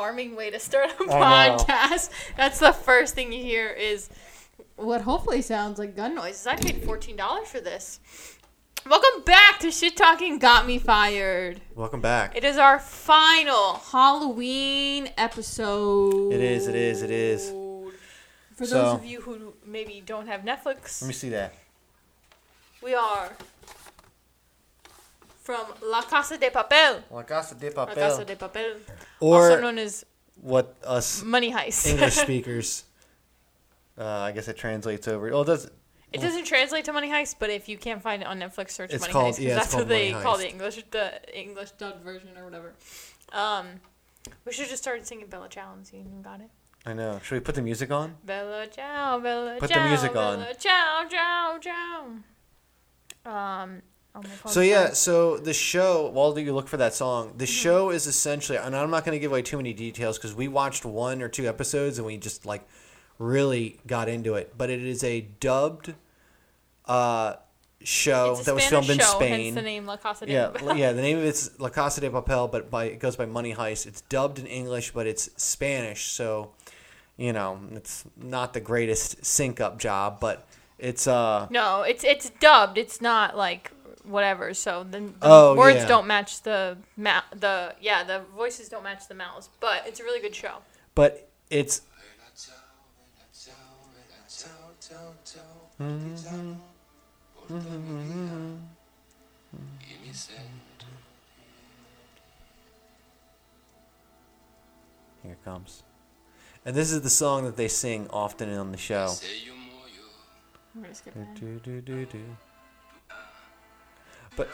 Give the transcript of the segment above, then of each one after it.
alarming way to start a podcast. That's the first thing you hear is what hopefully sounds like gun noises. I paid fourteen dollars for this. Welcome back to Shit Talking Got Me Fired. Welcome back. It is our final Halloween episode. It is, it is, it is. For So- those of you who maybe don't have Netflix, Let me see that. we are from La Casa de Papel. La Casa de Papel. La Casa de Papel, Or also known as what us Money Heist. English speakers. Uh, I guess it translates over. Well, it does. It doesn't translate to Money Heist, but if you can't find it on Netflix, search It's Money called- Heist yeah, it's that's what they Money call Heist. the English the English dubbed version or whatever. Um, we should just start singing Bella Ciao and see if you got it. I know. Should we put the music on? Bella Ciao, Bella Put the Ciao, music on. Bella Ciao, Ciao, Ciao. Um. So yeah, so the show. While you look for that song, the show is essentially, and I'm not going to give away too many details because we watched one or two episodes and we just like really got into it. But it is a dubbed uh, show that was filmed in show, Spain. The name La Casa de Yeah, Papel. yeah. The name of it's La Casa de Papel, but by it goes by Money Heist. It's dubbed in English, but it's Spanish, so you know it's not the greatest sync up job, but it's uh No, it's it's dubbed. It's not like whatever. So the, the Oh, words yeah. don't match the ma- the yeah the voices don't match the mouths. But it's a really good show. but it's here it comes, and this is the song that they sing often on the show. I'm gonna skip ahead. Do, do, do, do. But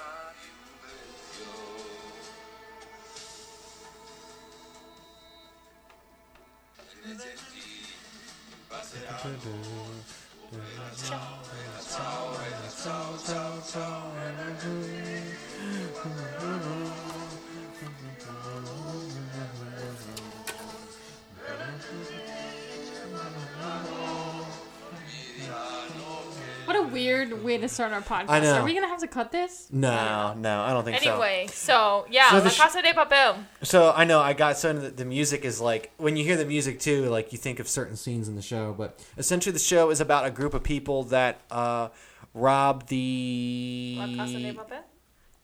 weird way to start our podcast. I know. Are we gonna have to cut this? no, no, I don't think so. Anyway, so, yeah, So the La sh- Casa de Papel. So I know I got so the, the music is like when you hear the music too, like you think of certain scenes in the show. But essentially, the show is about a group of people that uh, rob the La Casa de Papel.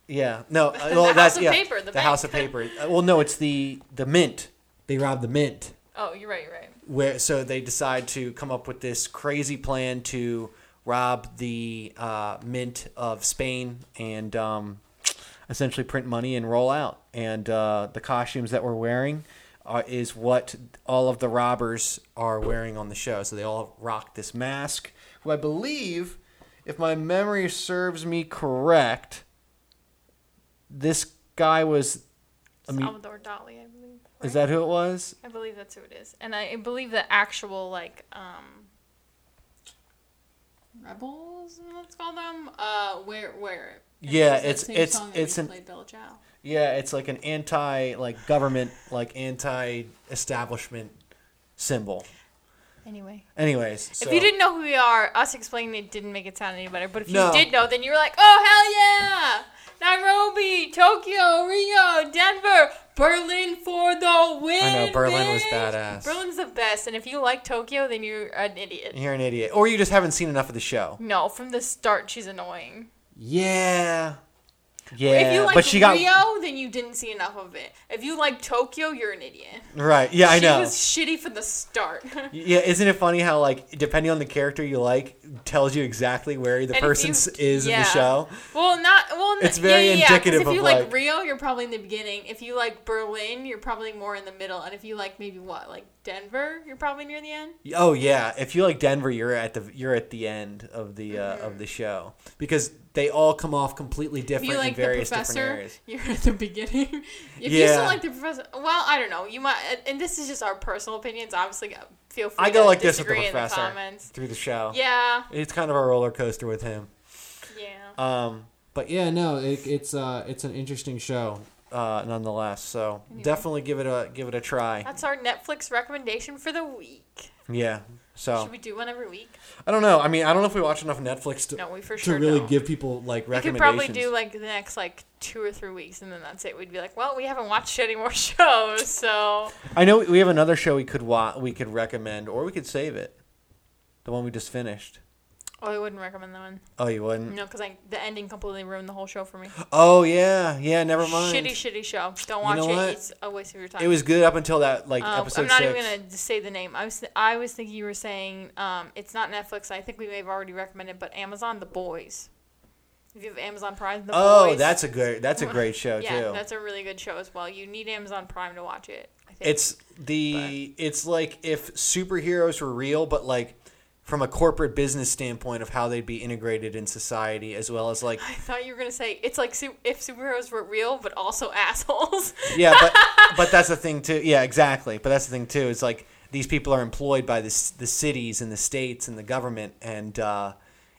yeah no uh, The well House that's of yeah Paper, the the bank. house of paper. Uh, well, no, it's the the mint. They rob the mint Oh, you're right, you're right. where so they decide to come up with this crazy plan to rob the uh, mint of Spain and um, essentially print money and roll out. And uh, the costumes that we're wearing uh, is what all of the robbers are wearing on the show. So they all rock this mask, who I believe, if my memory serves me correct, this guy was. I mean, Salvador Dali, I believe. is that who it was? I believe that's who it is, and I believe the actual like um rebels. Let's call them. Uh, where where. and Yeah, it's- it's- it's an- played Bella Yeah, it's like an anti like government like anti establishment symbol. Anyway, Anyways, so if you didn't know who we are, us explaining it didn't make it sound any better. But if No. you did know, then you were like, "Oh hell yeah! Nairobi, Tokyo, Rio, Denver, Berlin for the win!" I know, Berlin was badass. Berlin's the best, and if you like Tokyo, then you're an idiot. you're an idiot, or you just haven't seen enough of the show. No, from the start, she's annoying. Yeah, yeah, if you like but she got Rio, then you didn't see enough of it. If you like Tokyo, you're an idiot. right. Yeah, I she know. She was shitty from the start. yeah, isn't it funny how like depending on the character you like, tells you exactly where the And person you- is in the show. well, not well. It's very yeah, yeah, yeah, indicative If you of, like, like- Rio, you're probably in the beginning. If you like Berlin, you're probably more in the middle. And if you like maybe what, like Denver, you're probably near the end. Oh yeah, if you like Denver, you're at the you're at the end of the uh, Mm-hmm. of the show because they all come off completely If different you like in the various different professor, areas. you're at the beginning. if you still like the professor, well, I don't know. You might, and this is just our personal opinions. Obviously, uh, feel free I go to like this with the in the professor through the show. Yeah, It's kind of a roller coaster with him. yeah. Um, but yeah, no, it, it's uh, it's an interesting show, uh, nonetheless. So Anyway. definitely give it a give it a try. That's our Netflix recommendation for the week. Yeah, So Should we do one every week? I don't know. I mean, I don't know if we watch enough Netflix to, No, for to really don't. give people like recommendations. We could probably do like the next like two or three weeks, and then that's it. We'd be like, well, we haven't watched any more shows, so I know we have another show we could wa- we could recommend, or we could save it. The one we just finished. Oh, I wouldn't recommend that one. Oh, you wouldn't? No, because like the ending completely ruined the whole show for me. Oh yeah, yeah. Never mind. Shitty, shitty show. Don't watch know it. what? It's a waste of your time. It was good up until that like Um, episode I'm not six. even gonna say the name. I was th- I was thinking you were saying um, it's not Netflix. I think we may have already recommended, but Amazon, The Boys. If you have Amazon Prime, The oh, Boys. that's a great that's a great show yeah, too. that's a really good show as well. You need Amazon Prime to watch it. I think. It's the it's like if superheroes were real, but like from a corporate business standpoint of how they'd be integrated in society, as well as like I thought you were gonna say it's like if superheroes were real, but also assholes. yeah, but but that's the thing too. Yeah, exactly. But that's the thing too. It's like these people are employed by the the cities and the states and the government, and uh,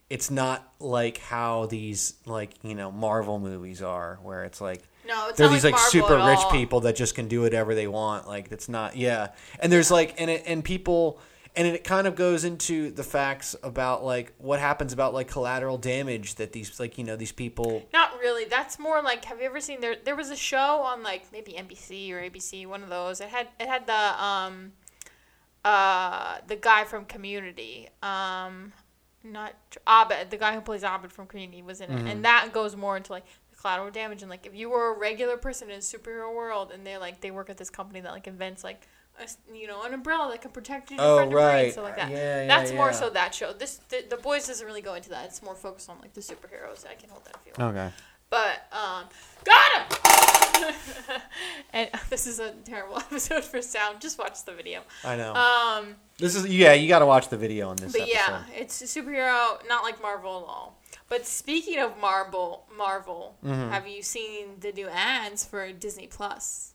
it's not like how these like you know Marvel movies are, where it's like no, it's they're these like, like super rich people that just can do whatever they want. Like it's not yeah. And there's like and it, and people and it kind of goes into the facts about like what happens about like collateral damage that these like you know these people Not really. That's more like have you ever seen there there was a show on like maybe NBC or ABC, one of those. It had it had the um uh the guy from Community. Um not Abed, the guy who plays Abed from Community was in it. Mm-hmm. And that goes more into like the collateral damage and like if you were a regular person in a superhero world and they're like they work at this company that like invents like a, you know an umbrella that can protect you Oh, from the rain, right. stuff like that. Yeah, yeah, That's more so that show. This the, the boys doesn't really go into that. It's more focused on like the superheroes. I can hold that feeling. okay But um, got him. and this is a terrible episode for sound. Just watch the video. I know Um, this is yeah you got to watch the video on this but episode. yeah, it's a superhero, not like Marvel at all. But speaking of Marvel, Marvel, Mm-hmm. have you seen the new ads for Disney Plus?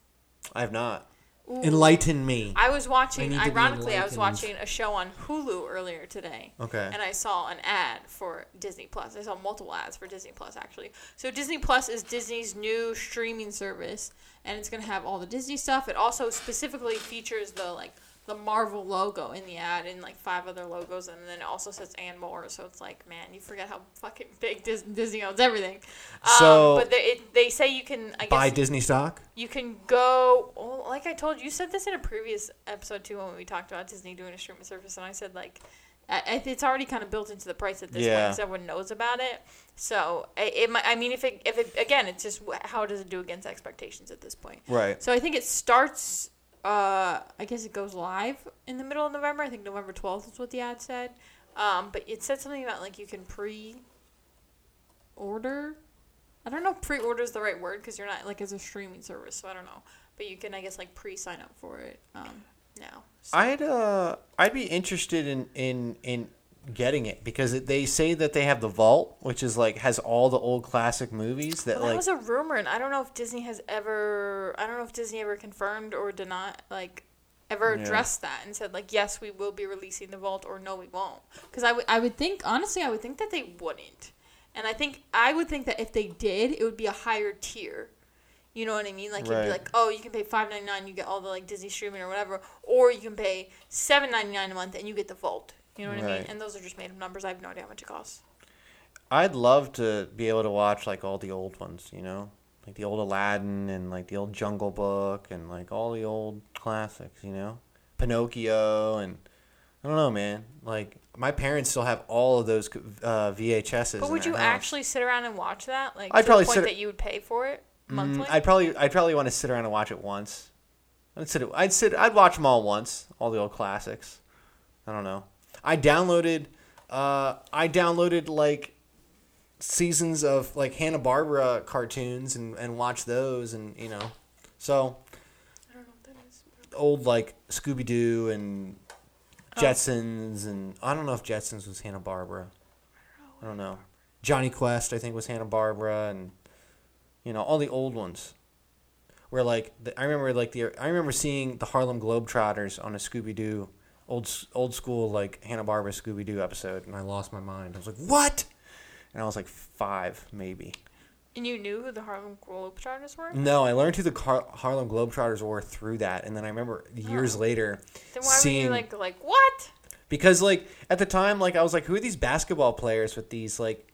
I have not Ooh. enlighten me I was watching. I need to be Ironically, I was watching a show on Hulu earlier today. okay and I saw an ad for Disney Plus. I saw multiple ads for Disney Plus actually. So Disney Plus is Disney's new streaming service, and it's gonna have all the Disney stuff. It also specifically features the like the Marvel logo in the ad and like five other logos, and then it also says and more. So it's like, man, you forget how fucking big Dis- Disney owns everything. Um, So- but they, it, they say you can, I guess, buy Disney stock you can go well, like i told you you said this in a previous episode too when we talked about disney doing a streaming service and i said like I, it's already kind of built into the price at this point Yeah. because everyone knows about it so it, it might i mean if it if it again it's just how does it do against expectations at this point right so i think it starts uh i guess it goes live in the middle of november i think november 12th is what the ad said um but it said something about like you can pre order I don't know if pre-order is the right word because you're not like as a streaming service, so I don't know. But you can, I guess, like pre-sign up for it um, now. So- I'd uh I'd be interested in in in getting it because it, they say that they have the vault which is like has all the old classic movies that Well, that like was a rumor, and I don't know if Disney has ever. I don't know if Disney ever confirmed or denied, like, ever Yeah. addressed that and said like, yes, we will be releasing the vault, or no, we won't. Because I would, I would think honestly, I would think that they wouldn't, and I think I would think that if they did, it would be a higher tier. You know what I mean? Like it'd be like, oh, you can pay five ninety nine, you get all the like Disney streaming or whatever, or you can pay seven ninety nine a month and you get the vault. You know what I mean? And those are just made up numbers. I have no idea how much it costs. I'd love to be able to watch like all the old ones, you know? Like the old Aladdin and like the old Jungle Book and like all the old classics, you know? Pinocchio and I don't know, man. Like my parents still have all of those uh, VHSs. But would you house. actually sit around and watch that? Like I'd to probably the point sit- that you would pay for it monthly? Mm, I'd probably I'd probably want to sit around and watch it once. I'd sit I'd sit I'd watch them all once, all the old classics. I don't know. I downloaded uh I downloaded like seasons of like Hanna Barbera cartoons and and watched those and you know. So I don't know what that is. old like Scooby Doo and Oh. Jetsons and I don't know if Jetsons was Hanna Barbera. I don't know. Jonny Quest I think was Hanna Barbera and you know all the old ones. Where like the, I remember like the I remember seeing the Harlem Globetrotters on a Scooby Doo old old school like Hanna Barbera Scooby Doo episode and I lost my mind. I was like what? And I was like five maybe. And you knew who the Harlem Globetrotters were? No, I learned who the Car- Harlem Globetrotters were through that, and then I remember years Oh. later Then why were seeing you like like what? because like at the time, like I was like, who are these basketball players with these like,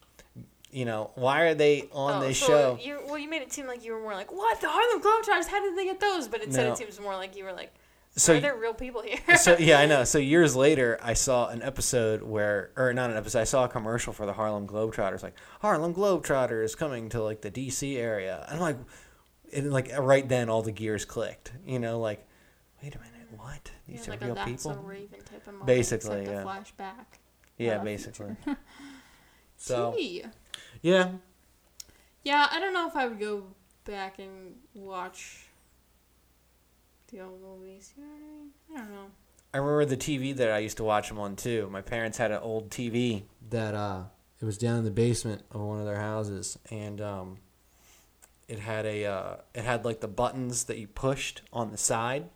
you know, why are they on Oh, this so show? You, well, you made it seem like you were more like, what? The Harlem Globetrotters? How did they get those? But instead, No. it seems more like you were like, So are there real people here? so yeah, I know. So years later, I saw an episode where, or not an episode, I saw a commercial for the Harlem Globetrotters, like Harlem Globetrotters coming to like the D.C. area. And I'm like, and like right then, all the gears clicked. You know, like, wait a minute, what? Yeah, These like are a real people. a Raven type of moment. Basically, yeah. a flashback. Yeah, basically. So Gee. yeah, Yeah, I don't know if I would go back and watch the old movies. You know what I mean? I don't know. I remember the TV that I used to watch them on too. My parents had an old TV that uh, it was down in the basement of one of their houses, and um, it had a uh, it had like the buttons that you pushed on the side.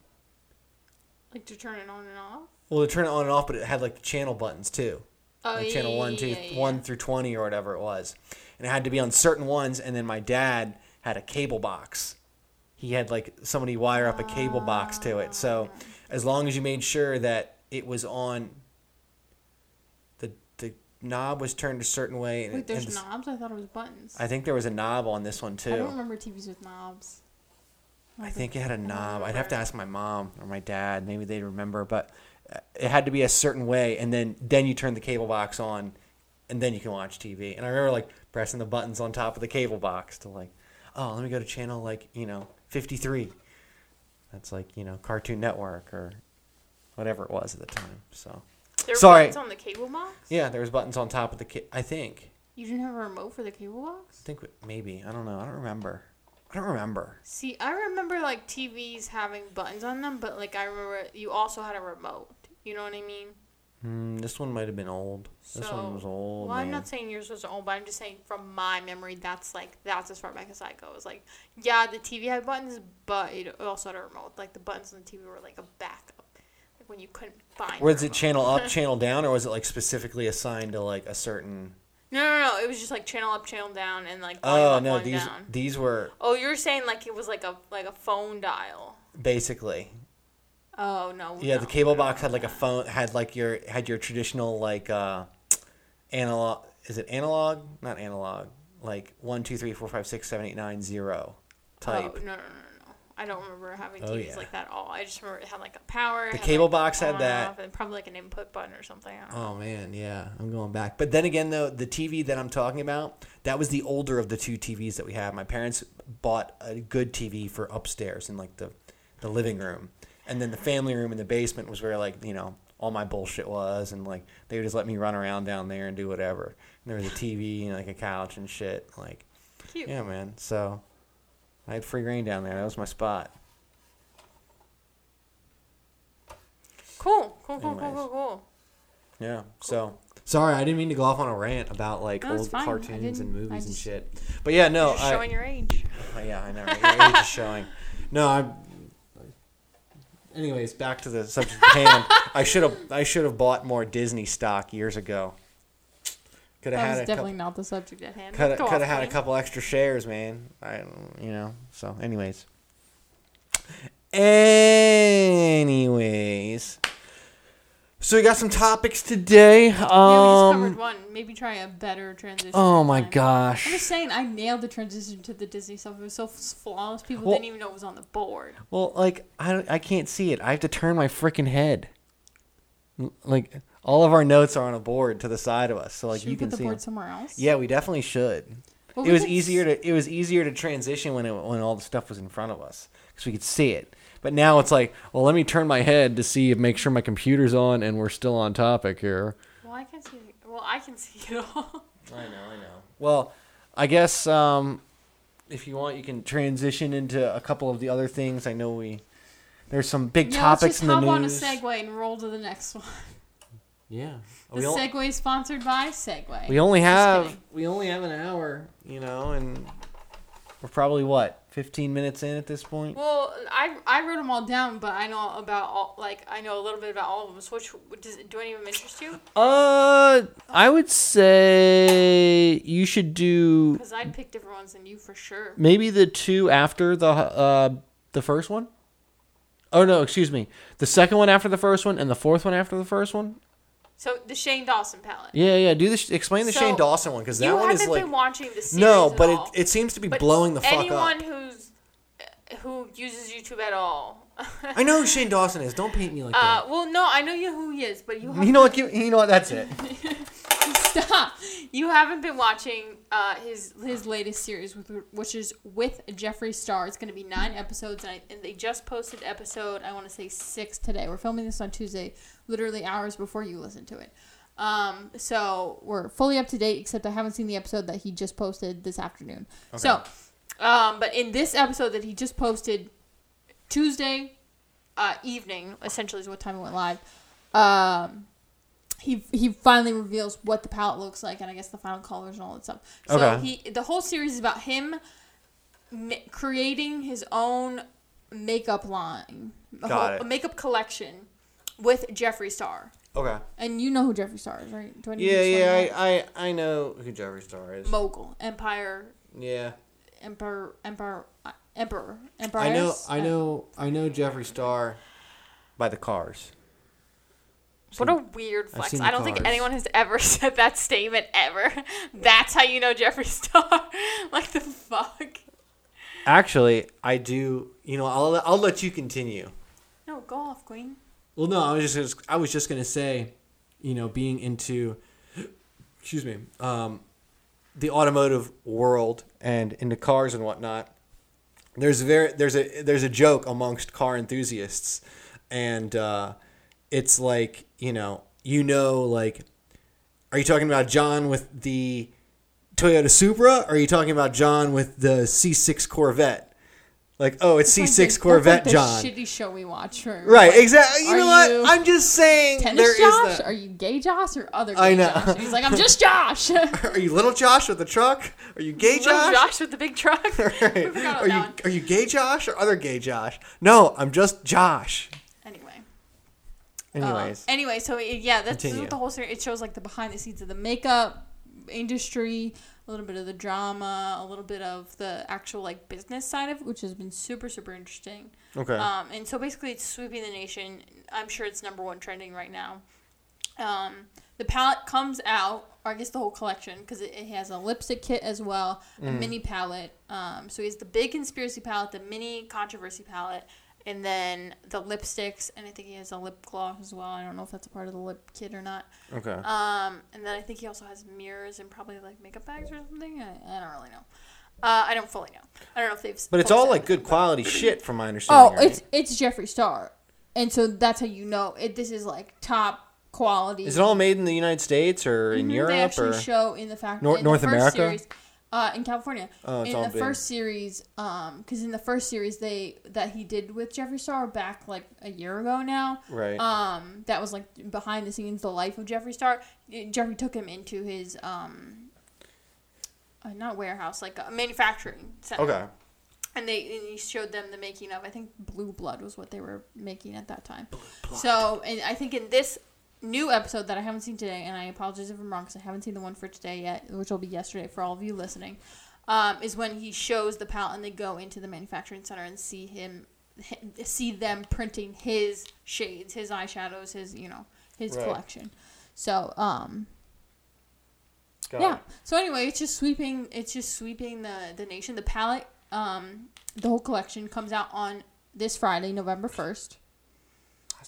Like to turn it on and off. Well, to turn it on and off, but it had like the channel buttons too, Oh, like yeah, channel one, two, yeah, yeah. one through twenty or whatever it was, and it had to be on certain ones. And then my dad had a cable box. He had like somebody wire up a cable box to it. So as long as you made sure that it was on, the the knob was turned a certain way. And, Wait, there's and knobs. I thought it was buttons. I think there was a knob on this one too. I don't remember TVs with knobs. I think it had a knob. I'd have to ask my mom or my dad. Maybe they'd remember, but uh, it had to be a certain way, and then then you turn the cable box on, and then you can watch TV. And I remember like pressing the buttons on top of the cable box to like, oh, let me go to channel like you know fifty three. That's like you know Cartoon Network or whatever it was at the time. So There were Sorry. buttons on the cable box. yeah, there was buttons on top of the. Ca- I think. You didn't have a remote for the cable box. I think maybe I don't know. I don't remember. I don't remember. See, I remember like TVs having buttons on them, but like I remember you also had a remote. You know what I mean? Hmm, this one might have been old. This one was old. Well, I'm not saying yours was old, but I'm just saying from my memory, that's like that's as far back as I go. It's like, yeah, the TV had buttons, but it also had a remote. Like the buttons on the TV were like a backup, like when you couldn't find. Was it channel up, channel down, or was it like specifically assigned to like a certain? No, no, no. It was just like channel up, channel down, and like Oh up, no, these down. these were Oh, you're saying like it was like a like a phone dial. basically Oh no. yeah. no, The cable box had like a phone, had like your had your traditional like uh analog. Is it analog? Not analog. Like one, two, three, four, five, six, seven, eight, nine, zero type. Oh no, no, no, no. I don't remember having Oh, TVs yeah. like that at all. I just remember it had like a power. The cable like, box had that. and probably like an input button or something. Oh man, yeah, I'm going back. But then again, though, the TV that I'm talking about, that was the older of the two TVs that we have. My parents bought a good TV for upstairs in like the, the living room, and then the family room in the basement was where like you know all my bullshit was, and like they would just let me run around down there and do whatever. And there was a TV and like a couch and shit. Like, Cute. yeah, man. So I had free reign down there. That was my spot. Cool, cool, cool, cool, Anyways. cool, cool. Yeah. So sorry, I didn't mean to go off on a rant about like No, it's old fine. I cartoons and didn't- I movies and just- shit. But yeah, no, just I, showing your age. Oh, yeah, I know. Right? Your age is showing. No, I'm. Anyways, back to the subject at hand. I should have I should have bought more Disney stock years ago. Could have had a definitely couple. not the subject at hand. Could have had a couple extra shares, man. I you know. So, anyways. Anyways. So we got some topics today. Yeah, we just covered Um. one. Maybe try a better transition. Oh my time. gosh. I'm just saying, I nailed the transition to the Disney stuff. It was so flawless. People Well- didn't even know it was on the board. Well, like I don't, I can't see it. I have to turn my freaking head. L- Like all of our notes are on a board to the side of us, so like Should you we can put the see. board 'em. somewhere else? Yeah, we definitely should. Well, it we was could easier s- to it was easier to transition when it when all the stuff was in front of us because we could see it. But now it's like, well, let me turn my head to see if make sure my computer's on and we're still on topic here. Well, I can see. Well, I can see it all. I know, I know. Well, I guess um, if you want, you can transition into a couple of the other things. I know we there's some big yeah, let's topics just in the hop news. on a segue and roll to the next one. Yeah. The We, on- segue is sponsored by Segway. we only have we only have an hour, you know, and we're probably what 15 minutes in at this point. Well, I I wrote them all down, but I know about all like I know a little bit about all of them. So which does do any of them interest you? Uh, I would say you should do Because I'd pick different ones than you for sure. maybe the two after the uh the first one. Oh no, excuse me. The second one after the first one and the fourth one after the first one. So the Shane Dawson palette. Yeah, yeah. Do this. Explain the So, Shane Dawson one because that you one haven't is like been watching the series no, at but all. it, it seems to be But blowing the fuck up. anyone who's uh, who uses YouTube at all. I know who Shane Dawson is. Don't paint me like that. Uh, well, no, I know you who he is, but you that. have You know what? give- You know what? That's it. Stop. You haven't been watching uh, his his latest series, with, which is with Jeffree Star. It's going to be nine episodes, and, I, and they just posted episode, I want to say six today. We're filming this on Tuesday, literally hours before you listen to it. Um, so we're fully up to date, except I haven't seen the episode that he just posted this afternoon. So, um, but in this episode that he just posted Tuesday uh, evening, essentially is what time it went live. Um, he he finally reveals what the palette looks like, and I guess the final colors and all that stuff. So Okay. he the whole series is about him ma- creating his own makeup line, a, Got whole, it. a makeup collection with Jeffree Star. Okay. And you know who Jeffree Star is, right? Do I need Yeah, explain yeah. that? I, I I know who Jeffree Star is. Mogul, Empire, Yeah. Emperor, Emperor, uh, Emperor, Emperor. I know. I know. I know Jeffree Star by the cars. What a weird flex. I don't think cars. anyone has ever said that statement ever. That's how you know Jeffree Star. like the fuck. Actually, I do. You know, I'll I'll let you continue. No, go off, Queen. Well, no, I was just I was just gonna say, you know, being into, excuse me, um, the automotive world and into cars and whatnot. There's very there's a there's a joke amongst car enthusiasts, and uh, it's like you know you know like, are you talking about John with the Toyota Supra? Or are you talking about John with the C6 Corvette? Like, oh, it's Like C6 the- Corvette like John. the shitty show we watch. Right, like, exactly. You know what? you I'm just saying Tennis there is Josh? that. Are you gay Josh or other gay Josh? I know. Josh? And he's like, I'm just Josh. Are you little Josh with the truck? Are you gay Little Josh? Josh with the big truck. Right. We forgot about Are you one. are you gay Josh or other gay Josh? No, I'm just Josh. Anyway. Anyways, Um, anyway, so it- yeah, that's this is what the whole series. It shows like the behind the scenes of the makeup industry, a little bit of the drama, a little bit of the actual like business side of it, which has been super super interesting. okay. Um, and so basically, it's sweeping the nation. I'm sure it's number one trending right now. Um, the palette comes out, or I guess the whole collection, because it, it has a lipstick kit as well, a mini palette. Um, so he has the big conspiracy palette, the mini controversy palette, and then the lipsticks, and I think he has a lip gloss as well. I don't know if that's a part of the lip kit or not. okay. Um, and then I think he also has mirrors and probably like makeup bags or something. I, I don't really know. Uh, I don't fully know. I don't know if they've. But it's all like everything, good but- quality shit from my understanding. Oh, right? it's it's Jeffree Star, and so that's how you know it. This is like top quality. Is it all made in the United States or in Mhm, Europe They actually or? show in the fact Nor- in North the first America? series, uh, in California. Oh, it's in the big. first series, um, because in the first series they that he did with Jeffree Star back like a year ago now. Right. Um, that was like behind the scenes, the life of Jeffree Star. Jeffree took him into his um, uh, not warehouse, like a manufacturing center. okay. And they and he showed them the making of I think Blue Blood was what they were making at that time. So and I think in this new episode that I haven't seen today, and I apologize if I'm wrong because I haven't seen the one for today yet, which will be yesterday for all of you listening, um, is when he shows the palette and they go into the manufacturing center and see him, hi- see them printing his shades, his eyeshadows, his you know his Right. collection. So um, Got yeah. it. So anyway, it's just sweeping. It's just sweeping the the nation. The palette, um, the whole collection comes out on this Friday, November first,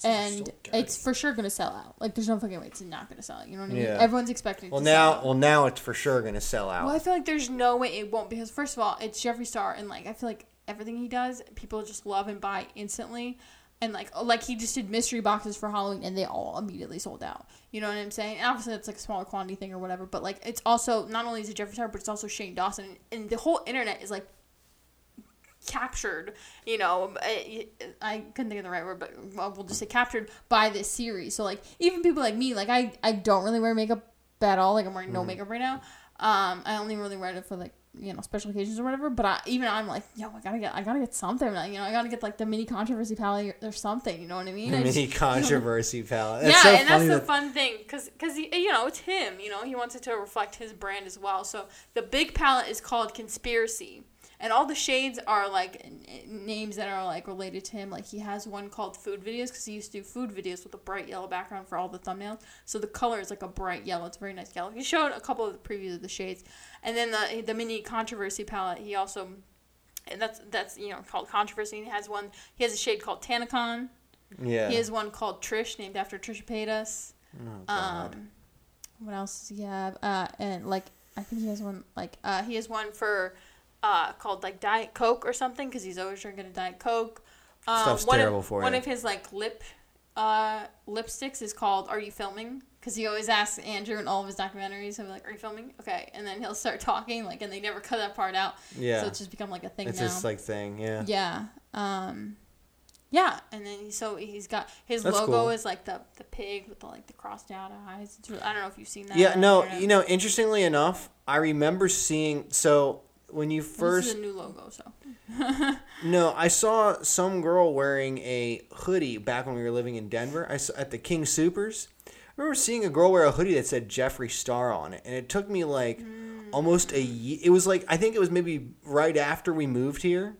So and dirty. it's for sure gonna sell out. Like, there's no fucking way it's not gonna sell out. You know what I mean? Yeah. Everyone's expecting. it well to sell now out. well now it's for sure gonna sell out. Well, I feel like there's no way it won't because first of all, it's Jeffree Star, and like I feel like everything he does, people just love and buy instantly. And like, like he just did mystery boxes for Halloween, and they all immediately sold out. You know what I'm saying? And obviously, it's like a smaller quantity thing or whatever. But like, it's also not only is it Jeffree Star, but it's also Shane Dawson, and the whole internet is like captured. You know, I, I couldn't think of the right word, but well, just say captured by this series. So like, even people like me, like I, I don't really wear makeup at all. Like I'm wearing no makeup right now. Um, I only really wear it for like you know special occasions or whatever. But I, even I'm like, yo, I gotta get, I gotta get something. Like, you know, I gotta get like the mini controversy palette or, something. You know what I mean? I just- Mini controversy palette. yeah, so and that's funny the fun thing, cause, cause he, you know, it's him. You know, he wants it to reflect his brand as well. So the big palette is called Conspiracy, and all the shades are like n- names that are like related to him. Like he has one called Food Videos because he used to do food videos with a bright yellow background for all the thumbnails. So the color is like a bright yellow. It's a very nice yellow. He showed a couple of the previews of the shades, and then the the mini controversy palette. He also, and that's that's you know called controversy. He has one. He has a shade called Tanacon. Yeah. He has one called Trish, named after Trisha Paytas. oh, God. Um, what else does he have? Uh, and like I think he has one like uh, he has one for uh called like Diet Coke or something because he's always drinking a Diet Coke. Um, Stuff's one terrible of, for One you. of his like lip uh lipsticks is called "Are you filming?" Because he always asks Andrew in all of his documentaries. He'll be like, "Are you filming?" Okay, and then he'll start talking like, and they never cut that part out. yeah. So it's just become like a thing it's now. this like thing. Yeah. Yeah. Um yeah, and then he, so he's got his That's logo cool. is like the the pig with the like the crossed out eyes. It's really, I don't know if you've seen that. Yeah, no, you know, interestingly enough, I remember seeing so when you first this is a new logo. So No, I saw some girl wearing a hoodie back when we were living in Denver. I saw at the King Soopers. I remember seeing a girl wear a hoodie that said Jeffree Star on it, and it took me like mm. almost a year. It was like I think it was maybe right after we moved here.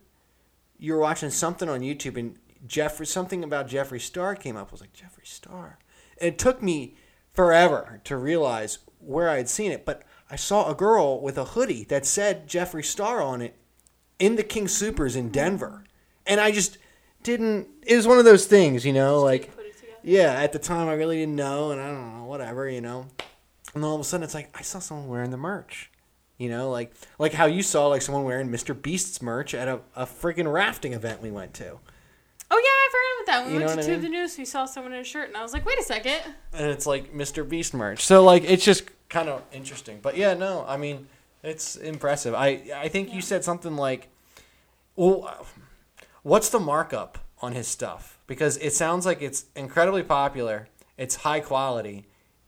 You were watching something on YouTube, and Jeffrey something about Jeffree Star came up. I was like Jeffree Star, and it took me forever to realize where I had seen it. But I saw a girl with a hoodie that said Jeffree Star on it in the King Soopers in Denver. And I just didn't it was one of those things, you know, like put it together. yeah, at the time I really didn't know and I don't know, whatever, you know. And all of a sudden it's like I saw someone wearing the merch. You know, like like how you saw like someone wearing Mr. Beast's merch at a, a freaking rafting event we went to. Oh yeah, I forgot about that. We You know went to I mean? the News. We saw someone in a shirt, and I was like, wait a second. and it's like Mr. Beast merch. So like it's just kind of interesting. But yeah, no, I mean it's impressive. I I think Yeah. you said something like, well, what's the markup on his stuff? Because it sounds like it's incredibly popular. It's high quality.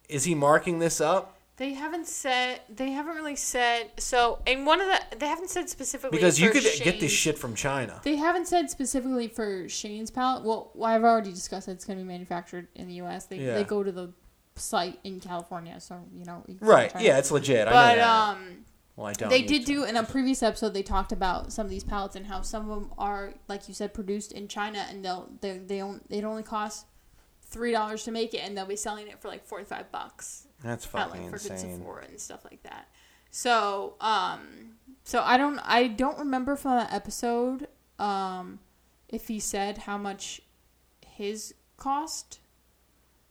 Is he marking this up? They haven't said. They haven't really said. So, in one of the, they haven't said specifically Because you could get this Shane's- shit from China. They haven't said specifically for Shane's palette. Well, well, I've already discussed that it's going to be manufactured in the U.S. They Yeah. they go to the site in California, so you know. you Right. Yeah, it's legit. I know But um, well, I don't. they did do in a previous episode. They talked about some of these palettes and how some of them are, like you said, produced in China, and they'll they they on, it only costs three dollars to make it, and they'll be selling it for like forty five bucks That's fucking at like for insane. Sephora and stuff like that. So um, so I don't I don't remember from that episode um, if he said how much his cost.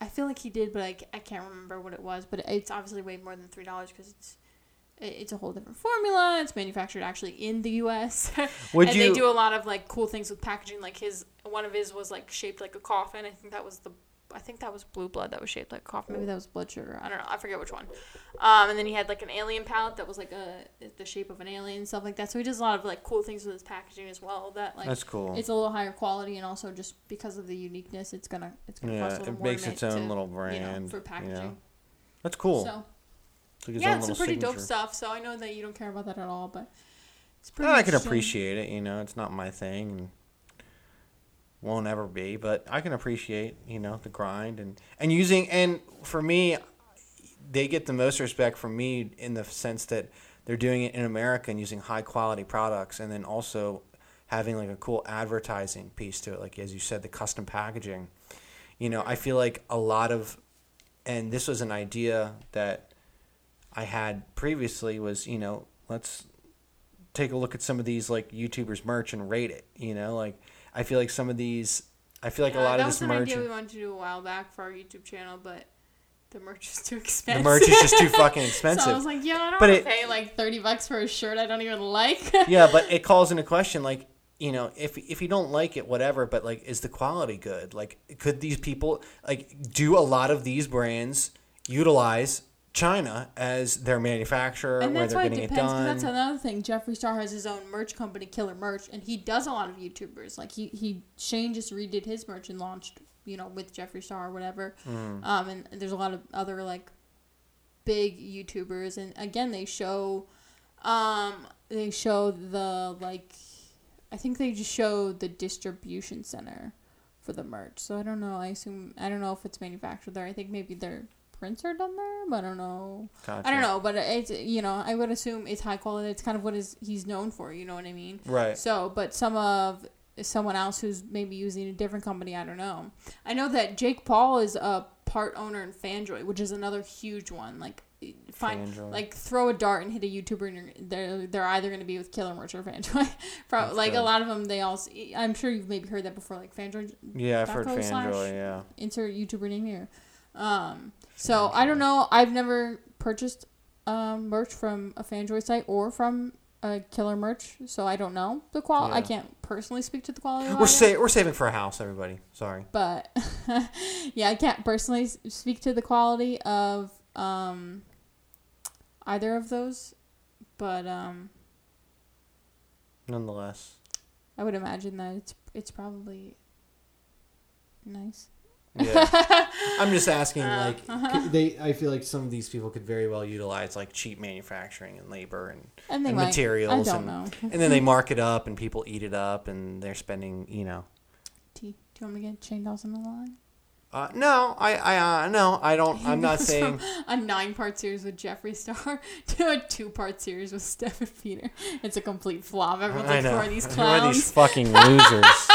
I feel like he did, but I, I can't remember what it was. But it's obviously way more than three dollars because it's it's a whole different formula. It's manufactured actually in the U.S. Would and you? they do a lot of like cool things with packaging. Like his one of his was like shaped like a coffin. I think that was the I think that was blue blood that was shaped like coffee. Maybe that was blood sugar. I don't know. I forget which one. Um, and then he had like an alien palette that was like a the shape of an alien and stuff like that. So he does a lot of like cool things with his packaging as well. That like That's cool. it's a little higher quality and also just because of the uniqueness, it's gonna it's gonna cost a Yeah, little it more makes its make- own to, little you brand. know, for you know. packaging. That's cool. So Took his yeah, it's some little pretty dope stuff. So I know that you don't care about that at all, but it's pretty. Well, I can appreciate it. You know, it's not my thing, and won't ever be. But I can appreciate, you know, the grind and and using. And for me, they get the most respect from me in the sense that they're doing it in America and using high quality products, and then also having like a cool advertising piece to it. Like as you said, the custom packaging. You know, I feel like a lot of, and this was an idea that I had previously was, you know, let's take a look at some of these like YouTubers merch and rate it. You know, like I feel like some of these, I feel like a Yeah, lot that of was this an merch, idea we wanted to do a while back for our YouTube channel, but the merch is too expensive. the merch is just too fucking expensive. So I was like, yeah, I don't But want it- to pay like thirty bucks for a shirt I don't even like. yeah, but it calls into question like you know if if you don't like it whatever but like is the quality good like could these people like do a lot of these brands utilize China as their manufacturer and where that's they're why it depends. it done that's another thing. Jeffree Star has his own merch company, Killer Merch, and he does a lot of YouTubers. Like he he Shane just redid his merch and launched, you know, with Jeffree Star or whatever. Mm. Um, and there's a lot of other like big YouTubers, and again they show, um, they show the like, I think they just show the distribution center for the merch. So I don't know. I assume I don't know if it's manufactured there. I think maybe they're prints are done there, but I don't know. Gotcha. I don't know, but it's you know I would assume it's high quality. It's kind of what is he's known for. You know what I mean? Right. So, but some of someone else who's maybe using a different company, I don't know. I know that Jake Paul is a part owner in Fanjoy, which is another huge one. Like, find Fanjoy. like throw a dart and hit a YouTuber, and you're, they're they're either going to be with Killer Merch or Fanjoy. Pro- That's like good. a lot of them, they all. I'm sure you've maybe heard that before. Like Fanjoy Yeah, I've heard Fanjoy. Yeah. insert YouTuber name here. Um, so I don't know. I've never purchased um, merch from a Fanjoy site or from a Killer Merch, so I don't know the quality. I can't personally speak to the quality. of We're sa- we're saving for a house, everybody. Sorry. but yeah, I can't personally speak to the quality of um, either of those. But um, Nonetheless. I would imagine that it's it's probably nice. Yeah. I'm just asking, Uh, like, c- they. I feel like some of these people could very well utilize like cheap manufacturing and labor and, And and might. materials, and and then they mark it up and people eat it up and they're spending, you know. T, do you want me to get Shane Dawson on the line? Uh, no, I, I, uh, no, I don't. I'm not saying. a nine part series with Jeffree Star to a two part series with Steph and Peter. It's a complete flop. Everyone's I like, know. who are these Who are these fucking losers?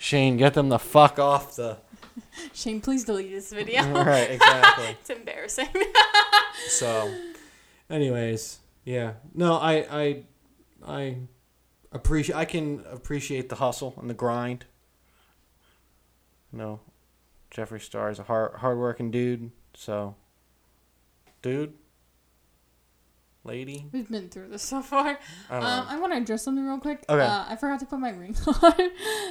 Shane, get them the fuck off the. Shane, please delete this video. right, exactly. it's embarrassing. So, anyways, yeah. No, I, I, I appreciate. I can appreciate the hustle and the grind. No, Jeffree Star is a hard, hardworking dude. So, dude, lady, We've been through this so far. I Um. I want to address something real quick. Okay. Uh, I forgot to put my ring on.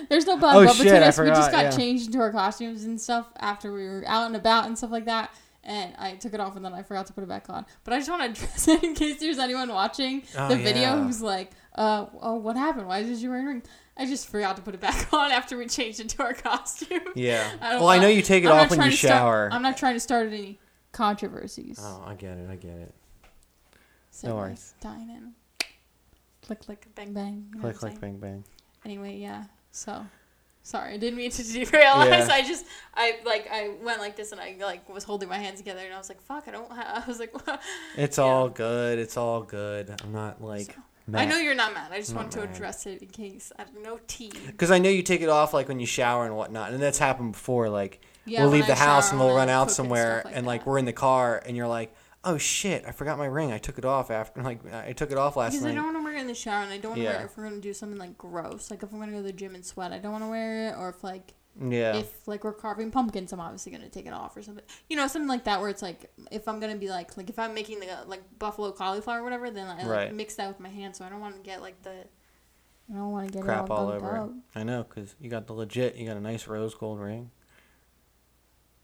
There's no black Oh, shit, between I us. we just got yeah. changed into our costumes and stuff after we were out and about and stuff like that. And I took it off and then I forgot to put it back on. But I just want to address it in case there's anyone watching Oh, the video yeah. who's like, uh, oh, what happened? Why did you wear a ring? I just forgot to put it back on after we changed into our costume. Yeah. I well, I know you take it I'm off when you to start- shower. I'm not trying to start any controversies. Oh, I get it. I get it. So no worries. Dying in. Click, click, bang, bang. You know Click, click, bang, bang. Anyway, yeah. So, sorry, I didn't mean to derail Yeah. us. I just, I like, I went like this, and I like was holding my hands together, and I was like, "Fuck, I don't." Ha-. I was like, It's Yeah. all good. It's all good. I'm not like. "I know you're not mad. I just wanted to mad. address it in case I have no tea." Because I know you take it off like when you shower and whatnot, and that's happened before. Like Yeah, we'll leave the I house and we'll run out cook and somewhere, and like we're in the car, and you're like, "Oh shit, I forgot my ring. I took it off after like I took it off last Because I night." don't want to wear it in the shower, and I don't want to wear it if we're gonna do something like gross. Like if I'm gonna go to the gym and sweat, I don't want to wear it. Or if like yeah, if like we're carving pumpkins, I'm obviously gonna take it off or something. You know, something like that where it's like if I'm gonna be like like if I'm making the like buffalo cauliflower or whatever, then I like, Right. mix that with my hand, so I don't want to get like the I don't want to get crap it all all, over it. up. I know, because you got the legit. You got a nice rose gold ring.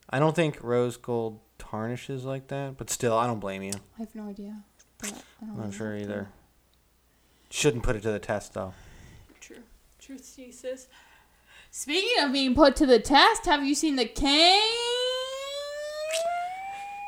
I don't think rose gold tarnishes like that, but still, I don't blame you. I have no idea. But I don't I'm not really sure have to. either. Shouldn't put it to the test though. True, true thesis. Speaking of being put to the test, have you seen the Kings?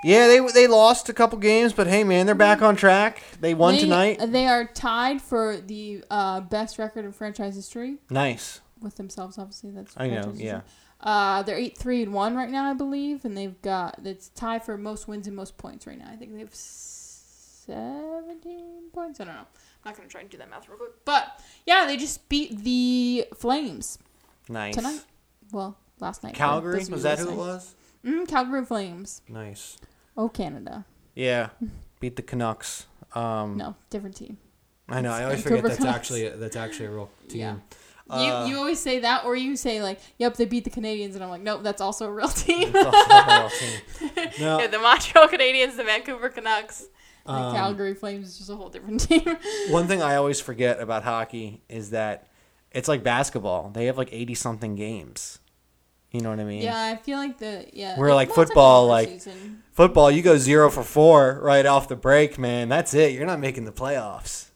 Yeah, they they lost a couple games, but hey, man, they're back on track. They won They- tonight. They are tied for the uh, best record in franchise history Nice. with themselves. Obviously, that's I know. franchise Yeah. Uh, they're eight three and one right now, I believe, and they've got it's tied for most wins and most points right now. I think they have seventeen points. I don't know. I'm not gonna try and do that math real quick, but yeah, they just beat the Flames Nice. tonight. Well, last night. Calgary was that who it was? Mm, Calgary Flames. Nice. Oh, Canada. Yeah, beat the Canucks. Um, No, different team. I know. I always forget that's actually that's actually a real team. Yeah. Uh, you you always say that, or you say like, "Yep, they beat the Canadians," and I'm like, "Nope, that's also a real team." also a real team. No, yeah, the Montreal Canadiens, the Vancouver Canucks, the um, Calgary Flames is just a whole different team. One thing I always forget about hockey is that it's like basketball. They have like eighty something games. You know what I mean? yeah, I feel like the yeah. We're like well, it's a football, like- season. Football, you go zero for four right off the break, man. That's it. You're not making the playoffs.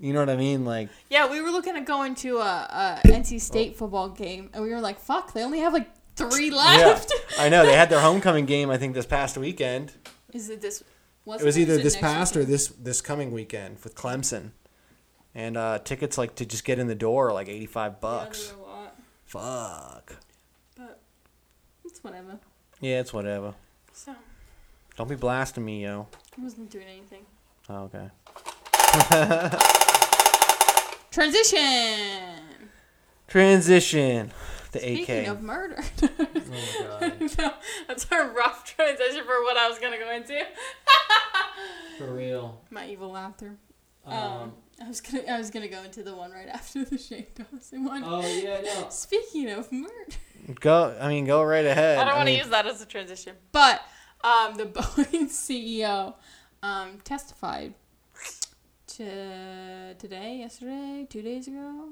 You know what I mean? Like, Yeah, we were looking at going to a, a NC State football game, and we were like, "Fuck, they only have like three left." yeah, left." I know they had their homecoming game. I think this past weekend. Is it this? It was either this past or this this coming weekend with Clemson, and uh, tickets like to just get in the door are like eighty five bucks. they were a lot, Fuck. but it's whatever. Yeah, it's whatever. So Don't be blasting me, yo. I wasn't doing anything. Oh, okay. Transition. Transition. The Speaking AK. of murder. oh my god. that's a rough transition for what I was gonna go into. For real. My evil laughter. Um, I was gonna I was gonna go into the one right after the Shane Dawson one. oh yeah, no. Speaking of murder. Go. I mean, go right ahead. I don't want to mean, use that as a transition. But um, the Boeing CEO um, testified to today, yesterday, two days ago.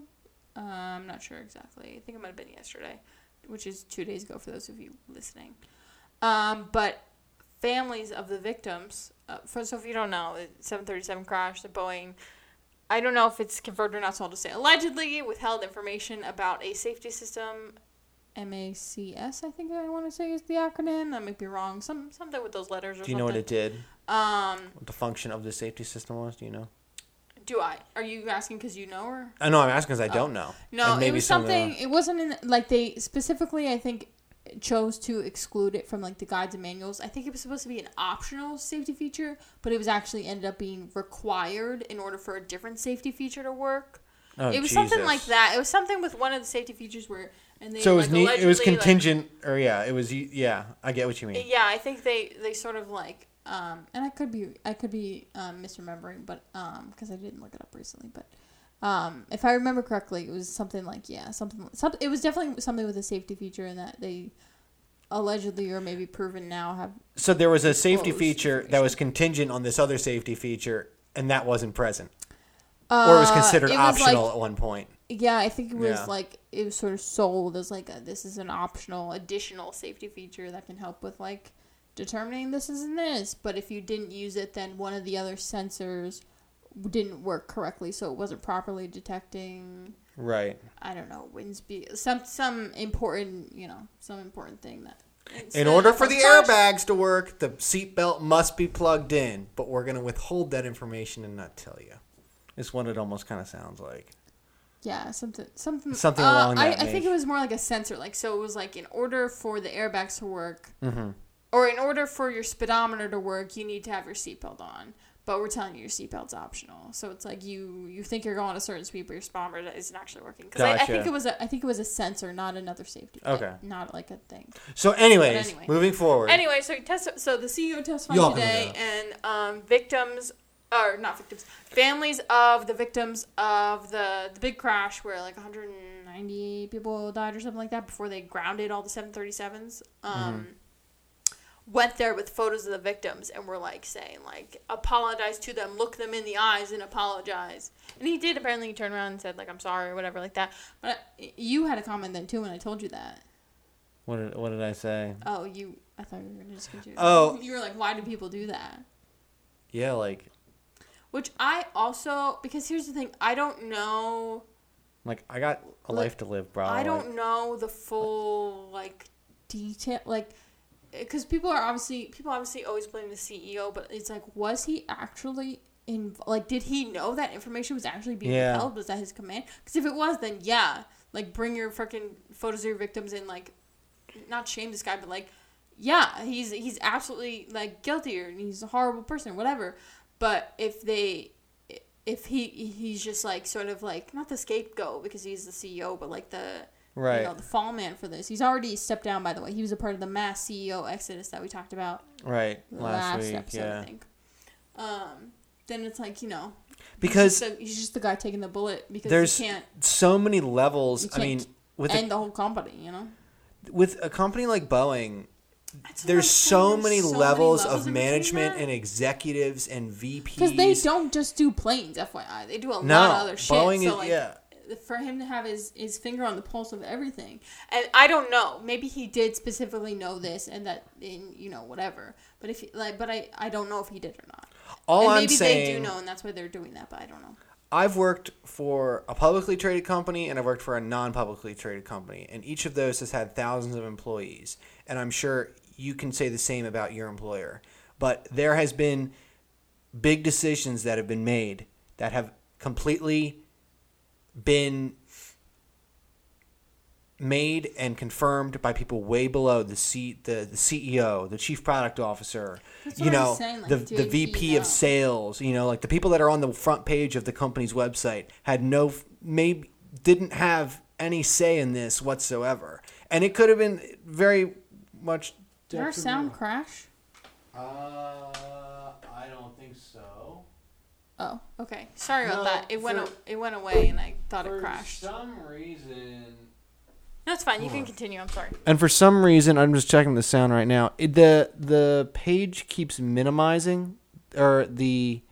Uh, I'm not sure exactly. I think it might have been yesterday, which is two days ago for those of you listening. Um, but families of the victims, uh, for so if you don't know, the 737 crash, the Boeing. I don't know if it's confirmed or not, so I'll just say allegedly withheld information about a safety system MACS, I think I want to say is the acronym. I might be wrong. Some something with those letters or Do you something. know what it did? Um, What the function of the safety system was? Do you know? Do I? Are you asking because you know or I uh, know. I'm asking because I Oh. don't know. no? And It was some of the- something. It wasn't in like they specifically. I think chose to exclude it from like the guides and manuals. I think it was supposed to be an optional safety feature, but it was actually ended up being required in order for a different safety feature to work. Oh, it was something Jesus. like that. It was something with one of the safety features where and they So it was like, neat. It was allegedly, like- contingent, or yeah, it was. Yeah, I get what you mean. Yeah, I think they they sort of like um and I could be I could be um misremembering, but um because I didn't look it up recently, but um if I remember correctly, it was something like yeah, something something it was definitely something with a safety feature and that they allegedly or maybe proven now have So there was a safety feature that was contingent on this other safety feature, and that wasn't present, or it was Uh, considered it was optional like- at one point. Yeah, I think it was Yeah. like it was sort of sold as like a, this is an optional additional safety feature that can help with like determining this isn't this. But if you didn't use it, then one of the other sensors didn't work correctly, so it wasn't properly detecting. Right. I don't know wind speed, some some important you know some important thing that. In order for the airbags to work, the seatbelt must be plugged in, but we're going to withhold that information and not tell you. Is what it almost kind of sounds like. Yeah, something something Something uh, along I, that I think it was more like a sensor, like so it was like in order for the airbags to work, Mm-hmm. Or in order for your speedometer to work, you need to have your seatbelt on. But we're telling you your seatbelt's optional, so it's like you you think you're going a certain speed, but your speedometer isn't actually working. Because I, I think it was a I think it was a sensor, not another safety. Okay. Not like a thing. So, anyways, anyway. moving forward. Anyway, so he testi- so the CEO testified Y'all today, and um, victims, or not victims, families of the victims of the the big crash where like 190 people died or something like that before they grounded all the 737s. Um, Went there with photos of the victims and were like saying like apologize to them, look them in the eyes and apologize. And he did apparently. He turned around and said like I'm sorry or whatever like that. But uh, you had a comment then too when I told you that. What did, what did I say? Oh, you. I thought you were gonna just continue. Oh. You were like, why do people do that? Yeah, like, Which I also because here's the thing, I don't know. like I got a Like, life to live, bro. I don't know the full like detail like because people are obviously people obviously always blame the CEO, but it's like was he actually in like did he know that information was actually being Yeah. withheld? Was that his command? Because if it was, then yeah, like bring your freaking photos of your victims and like not shame this guy, but like yeah, he's he's absolutely like guilty or he's a horrible person or whatever. But if they if he he's just like sort of like not the scapegoat because he's the CEO, but like the Right. you know the fall man for this. He's already stepped down. By the way, he was a part of the mass CEO exodus that we talked about Right. last, Last, week. episode, yeah. I think. Um, then it's like you know Because he's just, the, he's just the guy taking the bullet because There's- he can't so many levels. I mean, with a, end the whole company. You know, with a company like Boeing, there's so many so levels levels of management and executives and VPs. because they don't just do planes. FYI, they do a no, lot of other shit. Boeing so is like, yeah. For him to have his, his finger on the pulse of everything. And I don't know. Maybe he did specifically know this and that in you know whatever. But if he, like but I I don't know if he did or not. All and I'm maybe saying, they do know and that's why they're doing that, but I don't know. I've worked for a publicly traded company and I've worked for a non-publicly traded company, and each of those has had thousands of employees. And I'm sure you can say the same about your employer. But there has been big decisions that have been made that have completely been made and confirmed by people way below the C, the, the CEO, the chief product officer, That's you what I'm know, saying, like, the the VP know? of sales, you know, like the people that are on the front page of the company's website had no maybe didn't have any say in this whatsoever. And it could have been very much Did our sound crash? Uh, I don't think so. Oh, okay. Sorry about No, that. It went for- a- it went away and I thought it crashed. For some reason. No, it's fine. You can continue. I'm sorry. And for some reason, I'm just checking the sound right now. It, the the page keeps minimizing, or the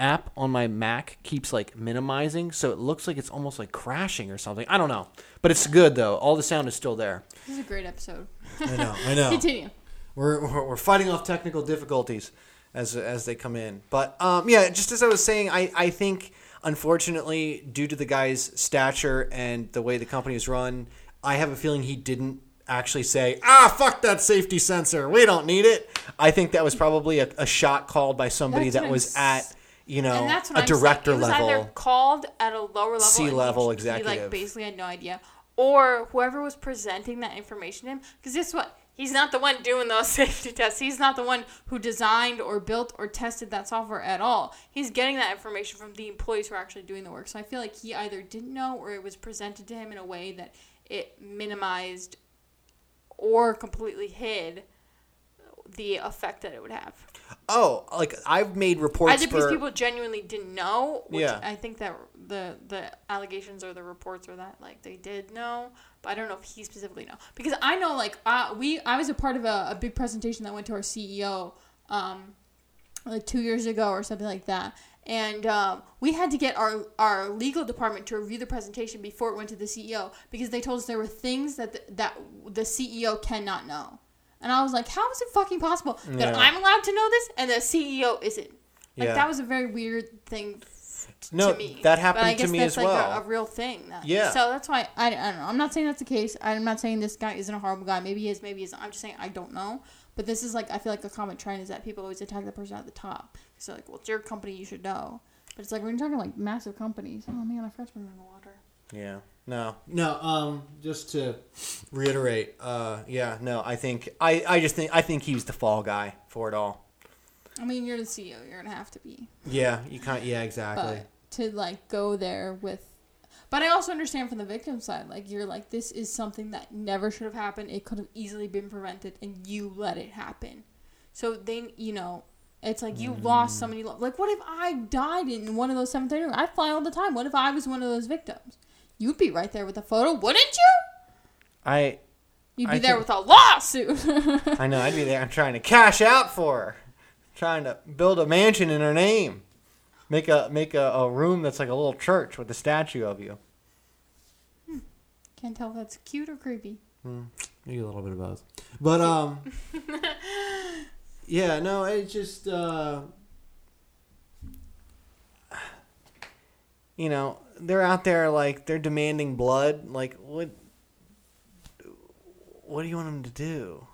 app on my Mac keeps like minimizing, so it looks like it's almost like crashing or something. I don't know, but it's good though. All the sound is still there. This is a great episode. I know. I know. Continue. We're, we're, we're fighting off technical difficulties as as they come in. But um, yeah, just as I was saying, I, I think unfortunately, due to the guy's stature and the way the company is run, I have a feeling he didn't actually say, ah, fuck that safety sensor. We don't need it. I think that was probably a, a shot called by somebody That's that was at, you know, and that's what a I'm saying. director It was level. either called at a lower level, he- He executive. like basically had no idea, or whoever was presenting that information to him. Because guess what? He's not the one doing those safety tests. He's not the one who designed or built or tested that software at all. He's getting that information from the employees who are actually doing the work. So I feel like he either didn't know or it was presented to him in a way that it minimized or completely hid the effect that it would have. oh, like I've made reports Either because for. people genuinely didn't know, which Yeah. I think that the the allegations or the reports are that like they did know, but I don't know if he specifically know because I know like uh, we I was a part of a, a big presentation that went to our CEO um like two years ago or something like that. And um, we had to get our, our legal department to review the presentation before it went to the CEO because they told us there were things that the, that the CEO cannot know. And I was like, how is it fucking possible that Yeah. I'm allowed to know this and the CEO isn't? Like Yeah. that was a very weird thing t- No, to me. that happened I to guess me that's as like well. A, a real thing. That, Yeah. So that's why I, I don't know. I'm not saying that's the case. I'm not saying this guy isn't a horrible guy. Maybe he is. Maybe he isn't. I'm just saying I don't know. But this is like I feel like a common trend is that people always attack the person at the top. So like, well, it's your company. You should know. But it's like when you're talking like massive companies. Oh man, I forgot to in the water. Yeah. No. No. Um. Just to reiterate. Uh. Yeah. No. I think. I. I just think. I think he was the fall guy for it all. I mean, you're the CEO. You're gonna have to be. Yeah. You can't. Yeah. Exactly. But to like go there with but I also understand from the victim side, like you're like, this is something that never should have happened. It could have easily been prevented, and you let it happen. So then, you know, it's like you lost so many. Lo- like, what if I died in one of those 730? I fly all the time. What if I was one of those victims? You'd be right there with a photo, wouldn't you? I. You'd be I there think- with a lawsuit. I know. I'd be there. I'm trying to cash out for her. Trying to build a mansion in her name. Make a make a, a room that's like a little church with a statue of you. Can't tell if that's cute or creepy. Maybe a little bit of both. But um Yeah, no, it's just uh you know, they're out there like they're demanding blood. Like what what do you want them to do?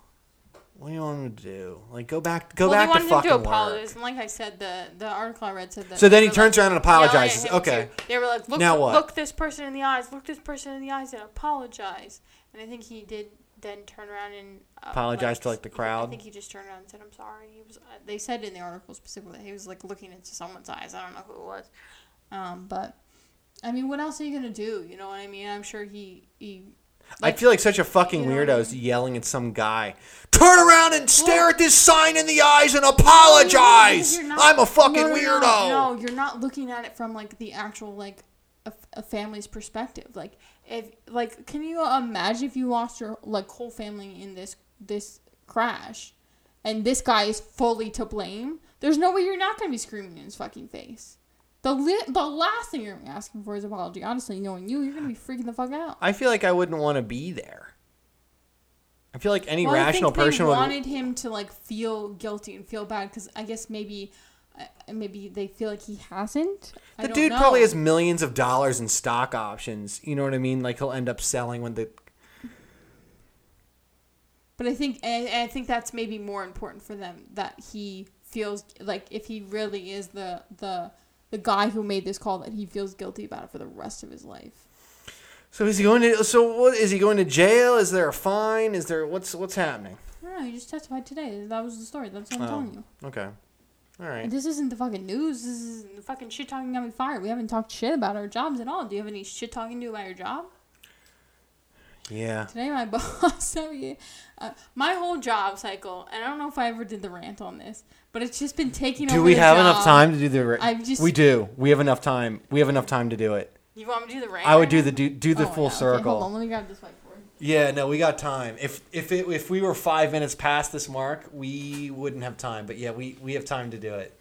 What do you want them to do? Like go back go well, back to fucking him to work. apologize, and like I said, the the article I read said that. So then he turns like, around and apologizes. Okay. too. They were like, look, Now what? look this person in the eyes, look this person in the eyes, and apologize. And I think he did then turn around and uh, Apologize to, like, the crowd. I think he just turned around and said, "I'm sorry." He was. Uh, they said in the article specifically that he was like looking into someone's eyes. I don't know who it was, um, but I mean, what else are you gonna do? You know what I mean? I'm sure he he. I feel like such a fucking you know what I weirdo mean? yelling at some guy. Turn around and stare Well- at this sign in the eyes and apologize. you're not- I'm a fucking no, no, weirdo. No, no, you're not looking at it from like the actual like a, a family's perspective. Like if like, can you imagine if you lost your like whole family in this this crash, and this guy is fully to blame? There's no way you're not gonna be screaming in his fucking face. The li- the last thing you're asking for is apology. Honestly, knowing you, you're gonna be freaking the fuck out. I feel like I wouldn't want to be there. I feel like any Well, rational I think person they would. wanted him to like feel guilty and feel bad because I guess maybe, uh, maybe they feel like he hasn't. I The dude know. probably has millions of dollars in stock options. You know what I mean? Like he'll end up selling when the. But I think and I think that's maybe more important for them that he feels like if he really is the the the guy who made this call that he feels guilty about it for the rest of his life. So is he going to? So what is he going to jail? Is there a fine? Is there what's what's happening? I don't know. You just testified today. That was the story. That's what I'm Oh. telling you. Okay, all right. This isn't the fucking news. This is the fucking shit talking got me fired. We haven't talked shit about our jobs at all. Do you have any shit talking to about your job? Yeah. Today, my boss uh, my whole job cycle, and I don't know if I ever did the rant on this, but it's just been taking over. Do we have enough time to do the? Ra- I've just- we do. We have enough time. We have enough time to do it. You want me to do the rant? I would do the do, do the Oh, full yeah, okay, circle. hold on, let me grab this whiteboard. Yeah, no, we got time. If if it, if we were five minutes past this mark, we wouldn't have time. But yeah, we we have time to do it.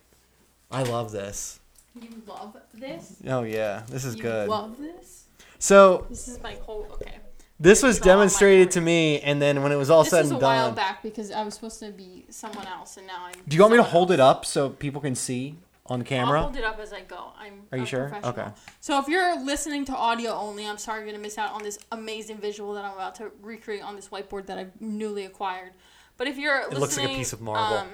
I love this. You love this? Oh yeah, this is you good. love this? So This is my whole okay. This was demonstrated to me, and then when it was all this said was a and while done, back because I was supposed to be someone else, and now I'm. do you want me to someone hold it up so people can see on camera? I'll camera? hold it up as I go. I'm. Are you sure? professional. Okay. So if you're listening to audio only, I'm sorry you're gonna miss out on this amazing visual that I'm about to recreate on this whiteboard that I've newly acquired. But if you're listening It listening, looks like a piece of marble. Um,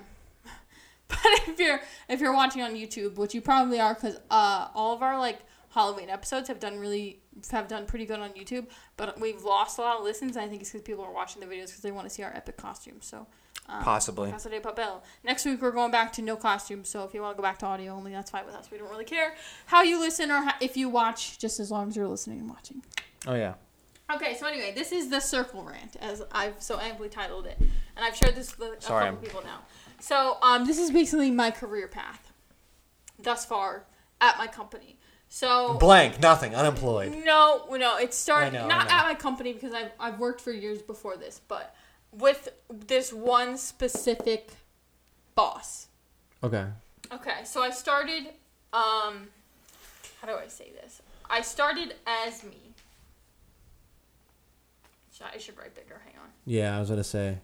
but if you're if you're watching on YouTube, which you probably are, because uh, all of our like Halloween episodes have done really have done pretty good on YouTube, but we've lost a lot of listens. I think it's because people are watching the videos because they want to see our epic costumes. So. Um, Possibly. Casa de Papel. Next week we're going back to no costumes, so if you want to go back to audio only, that's fine with us. We don't really care how you listen or how, if you watch, just as long as you're listening and watching. Oh yeah. Okay, so anyway, this is the circle rant, as I've so amply titled it, and I've shared this with a Sorry, couple I'm- people now. So um, this is basically my career path thus far at my company. So Blank. Nothing. Unemployed. no, no, it started know, not at my company because I've I've worked for years before this, but with this one specific boss. Okay. Okay, so I started. Um, how do I say this? I started as me. Should- I should write bigger. Hang on. Yeah, I was gonna say.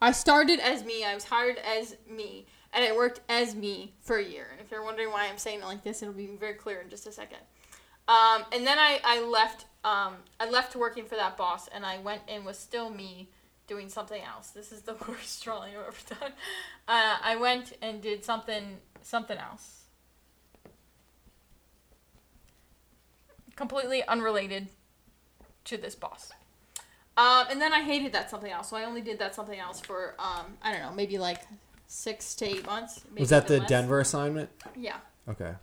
I started as me. I was hired as me, and it worked as me for a year. And if you're wondering why I'm saying it like this, it'll be very clear in just a second. Um, and then I, I left. Um, I left working for that boss, and I went and was still me doing something else. This is the worst drawing I've ever done. Uh, I went and did something something else, completely unrelated to this boss. Um, and then I hated that something else, so I only did that something else for um, I don't know, maybe like six to eight months. maybe Was that the less. Denver assignment? Yeah. Okay.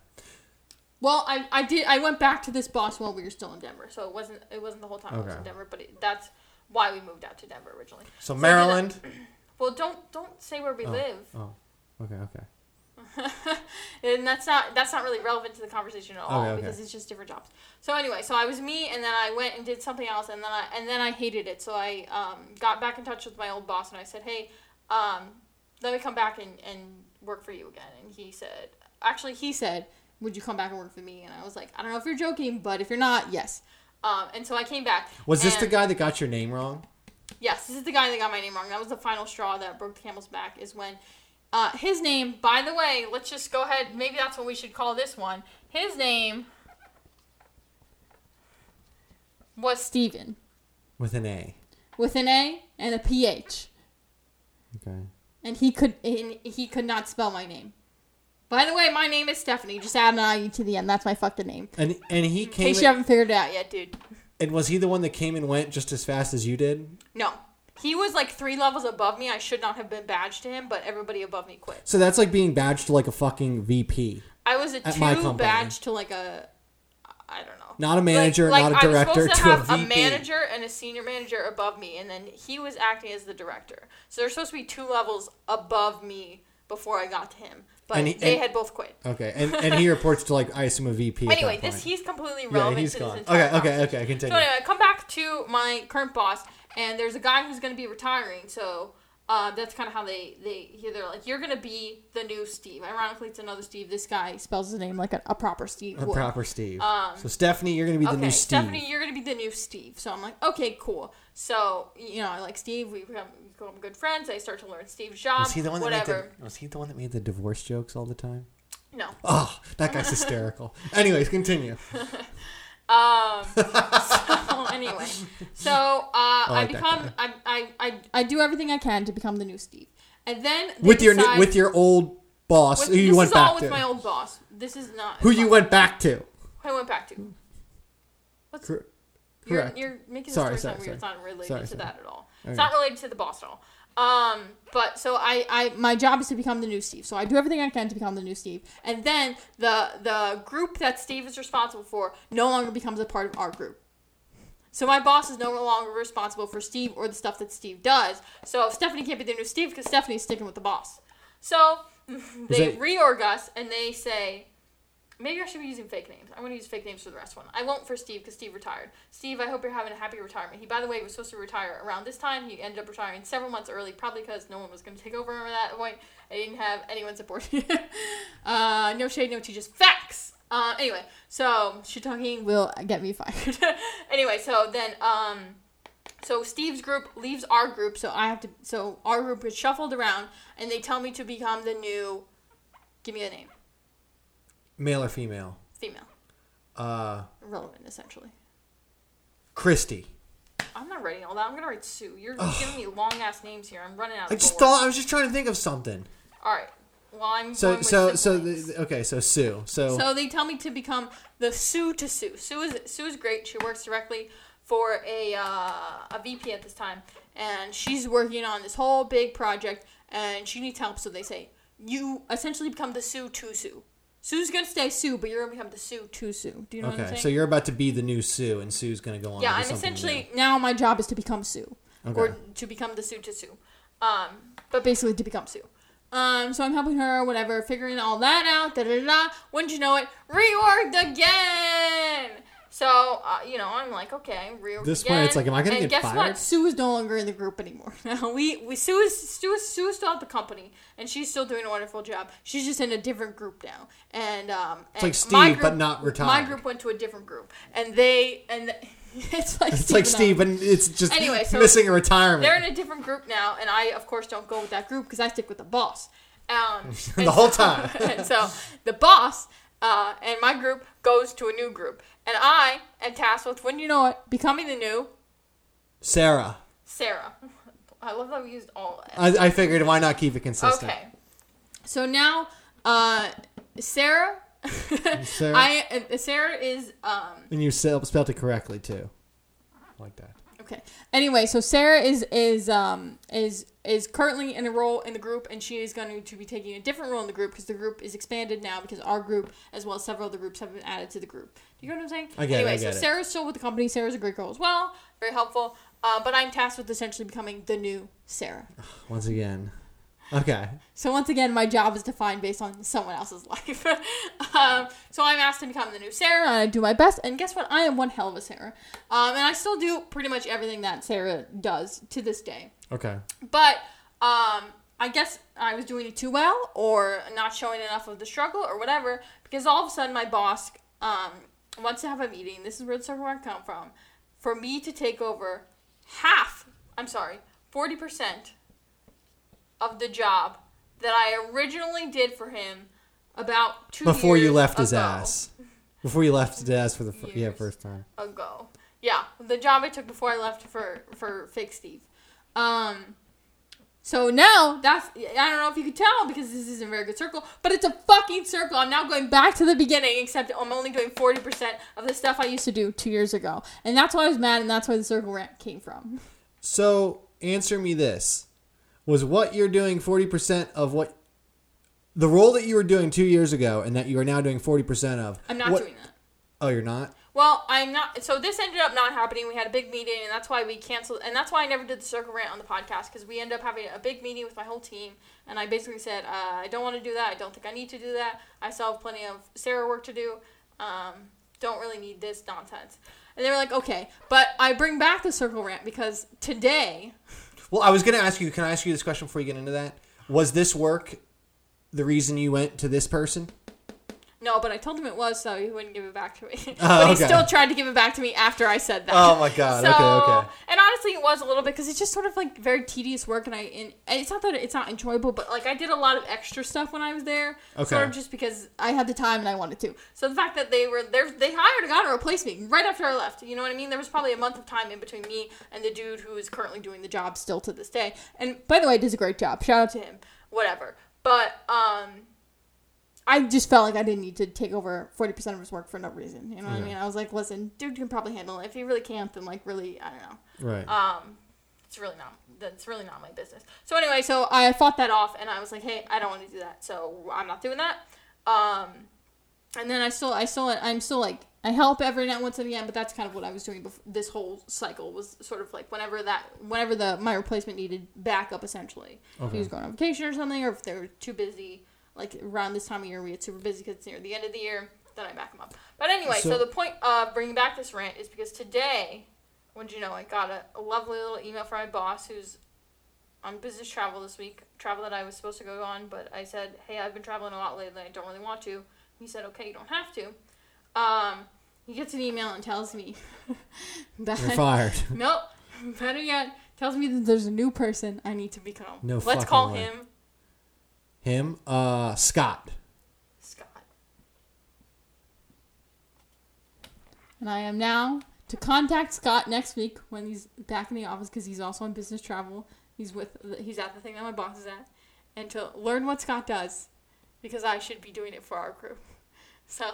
Well, I, I did I went back to this boss while we were still in Denver, so it wasn't it wasn't the whole time I was in Denver, but it, that's why we moved out to Denver originally. So did Maryland. Well, don't don't say where we Oh. live, Oh. Okay. Okay. and that's not that's not really relevant to the conversation at all Okay, okay. because it's just different jobs. So anyway, so I was me, and then I went and did something else, and then I and then I hated it. So I um, got back in touch with my old boss, and I said, hey, um, let me come back and, and work for you again. And he said, actually, he said, would you come back and work for me? And I was like, I don't know if you're joking, but if you're not, yes. Um, and so I came back. Was this the guy that got your name wrong? Yes, this is the guy that got my name wrong. That was the final straw that broke the camel's back. Is when uh, his name. By the way, let's just go ahead. Maybe that's what we should call this one. His name was Steven With an A. with an A and a PH, Okay. And he could and he could not spell my name. By the way, my name is Stephanie. Just add an I to the end. That's my fucking name. And and he came. In case you haven't figured it out yet, dude. and was he the one that came and went just as fast as you did? No. He was like three levels above me. I should not have been badged to him, but everybody above me quit. So that's like being badged to like a fucking VP, I was a two badge to like a, I don't know. not a manager, not a I was director, supposed to to a VP. a manager and a senior manager above me, and then he was acting as the director. So there's supposed to be two levels above me before I got to him, but he- they and- had both quit. Okay, and and he reports to like I assume a VP. Anyway, this he's completely yeah, relevant he's to gone. this entire Okay, okay, okay. Continue. So anyway, I come back to my current boss, and there's a guy who's going to be retiring. So uh, that's kind of how they they they're like, you're to be the new Steve. Ironically, it's another Steve. This guy spells his name like a, a proper Steve. a would. proper Steve. Um, so Stephanie, you're gonna be the okay, new Steve. Stephanie, you're gonna be the new Steve. So I'm like, okay, cool. So you know, I like Steve. We become, become good friends. I start to learn Steve's job. was he the one that whatever. made the Was he the one that made the divorce jokes all the time? No. Oh, that guy's hysterical. Anyways, continue. Um. so anyway, so uh, I, like that become I, I I I do everything I can to become the new Steve, and then With your new, with your old boss With, who you went back with to. my old boss. This is not Who you went back to? Who I went back to. What's Cor- you're, you're making the Sorry, story sorry, sound weird. It's sorry. not related Sorry, to sorry. that at all. Okay. It's not related to the boss at all. Um, but so I, I, my job is to become the new Steve. So I do everything I can to become the new Steve, and then the the group that Steve is responsible for no longer becomes a part of our group. So my boss is no longer responsible for Steve or the stuff that Steve does. So Stephanie can't be the new Steve because Stephanie's sticking with the boss. So they that- reorg us and they say, maybe I should be using fake names. I'm going to use fake names for the rest one. I won't for Steve because Steve retired. Steve, I hope you're having a happy retirement. He, by the way, was supposed to retire around this time. He ended up retiring several months early, probably because no one was going to take over him at that point. I didn't have anyone supporting. uh, no shade, no tea, just facts. Uh, anyway, so shit talking will get me fired. anyway, so then um, so Steve's group leaves our group, so I have to. So our group is shuffled around, and they tell me to become the new. Give me a name. Male or female? Female. Uh, Irrelevant, essentially. Christy. I'm not writing all that. I'm gonna write Sue. You're giving me long ass names here. I'm running out. I just thought I was just trying to think of something. All right. Well, I'm So so so the, okay so Sue so, So they tell me to become the Sue to Sue. Sue is Sue is great. She works directly for a uh, a VP at this time, and she's working on this whole big project, and she needs help. So they say you essentially become the Sue to Sue. Sue's gonna stay Sue, but you're gonna become the Sue to Sue. Do you know what I'm okay saying? so you're about to be the new Sue and Sue's gonna go on. yeah, to I'm something essentially now my job is to become Sue, new. or okay. to become the Sue to Sue. Um, but basically to become Sue. Um, so I'm helping her, whatever, figuring all that out. Da da da. da. Wouldn't you know it? Reorged again. So uh, you know, I'm like, okay, reorged This again. point, it's like, am I gonna and get guess fired? what? Sue is no longer in the group anymore. Now we we Sue is Sue is, Sue is still at the company, and she's still doing a wonderful job. She's just in a different group now, and um, It's and like Steve, but not not My group went to a different group, and they and it's like It's like. Steve, but it's just Anyway, so missing a retirement. They're in a different group now, and I, of course, don't go with that group because I stick with the boss. Um, The whole so- time. so the boss uh, and my group goes to a new group, and I am tasked with, when you know it, becoming the new Sarah. Sarah. I love that we used all. I, I figured why not keep it consistent. Okay. So now, uh, Sarah. Sarah? I uh, Sarah is um, And you spelled spelled it correctly too. Like that. Okay. Anyway, so Sarah is is um is is currently in a role in the group, and she is going to be taking a different role in the group because the group is expanded now because our group, as well as several other groups, have been added to the group. Do you get what I'm saying? I get it, anyway, I get so it. Sarah's still with the company. Sarah's a great girl as well, very helpful. Uh, but I'm tasked with essentially becoming the new Sarah. Once again. Okay. So once again, my job is defined based on someone else's life. um, so I'm asked to become the new Sarah, and I do my best. And guess what? I am one hell of a Sarah, um, and I still do pretty much everything that Sarah does to this day. Okay. But um, I guess I was doing it too well, or not showing enough of the struggle, or whatever. Because all of a sudden, my boss um, wants to have a meeting. This is where the circle work come from. For me to take over half. I'm sorry, forty percent of the job that I originally did for him about two Before you left his ass. Before you left his ass for the yeah first time. ago. Yeah, the job I took before I left for for fake Steve. Um, so now that's I don't know if you could tell because this isn't a very good circle, but it's a fucking circle. I'm now going back to the beginning, except I'm only doing forty percent of the stuff I used to do two years ago, and that's why I was mad, and that's why the circle rant came from. So answer me this: Was what you're doing forty percent of what the role that you were doing two years ago, and that you are now doing forty percent of? I'm not what- doing that. Oh, you're not. Well, I'm not. So this ended up not happening. We had a big meeting, and that's why we canceled. And that's why I never did the circle rant on the podcast because we ended up having a big meeting with my whole team, and I basically said, uh, I don't want to do that. I don't think I need to do that. I still have plenty of Sarah work to do. Um, don't really need this nonsense. And they were like, okay, but I bring back the circle rant because today, Well, I was going to ask you. Can I ask you this question before you get into that? Was this work the reason you went to this person? No, but I told him it was, so he wouldn't give it back to me. Oh, but he still tried to give it back to me after I said that. Oh my god. So, okay, okay. and honestly, it was a little bit because it's just sort of like very tedious work, and I and, and it's not that it's not enjoyable, but like I did a lot of extra stuff when I was there, Okay. sort of just because I had the time and I wanted to. So the fact that they were there, they hired a guy to replace me right after I left. You know what I mean? There was probably a month of time in between me and the dude who is currently doing the job still to this day. And by the way, does a great job. Shout out to him. Whatever. But um, I just felt like I didn't need to take over forty percent of his work for no reason. You know what I mean? I was like, listen, dude can probably handle it. If he really can't, then like really, I don't know. Right. Um, it's really not. That's really not my business. So anyway, so I fought that off, and I was like, hey, I don't want to do that. So I'm not doing that. Um, and then I still, I still, I'm still like, I help every now and once and again, but that's kind of what I was doing before this whole cycle was sort of like whenever that, whenever the my replacement needed backup, essentially. If he was going on vacation or something, or if they were too busy, like around this time of year, we get super busy because it's near the end of the year. Then I back them up. But anyway, so, So- the point of bringing back this rant is because today, when you know, I got a, a lovely little email from my boss who's on business travel this week, travel that I was supposed to go on, but I said, hey, I've been traveling a lot lately. I don't really want to. He said, okay, you don't have to. Um, he gets an email and tells me that You're fired. nope. Better yet, tells me that there's a new person I need to become. No Let's call way. him Him. Uh, Scott. Scott. And I am now to contact Scott next week when he's back in the office because he's also on business travel. He's with he's at the thing that my boss is at, and to learn what Scott does, because I should be doing it for our crew. So.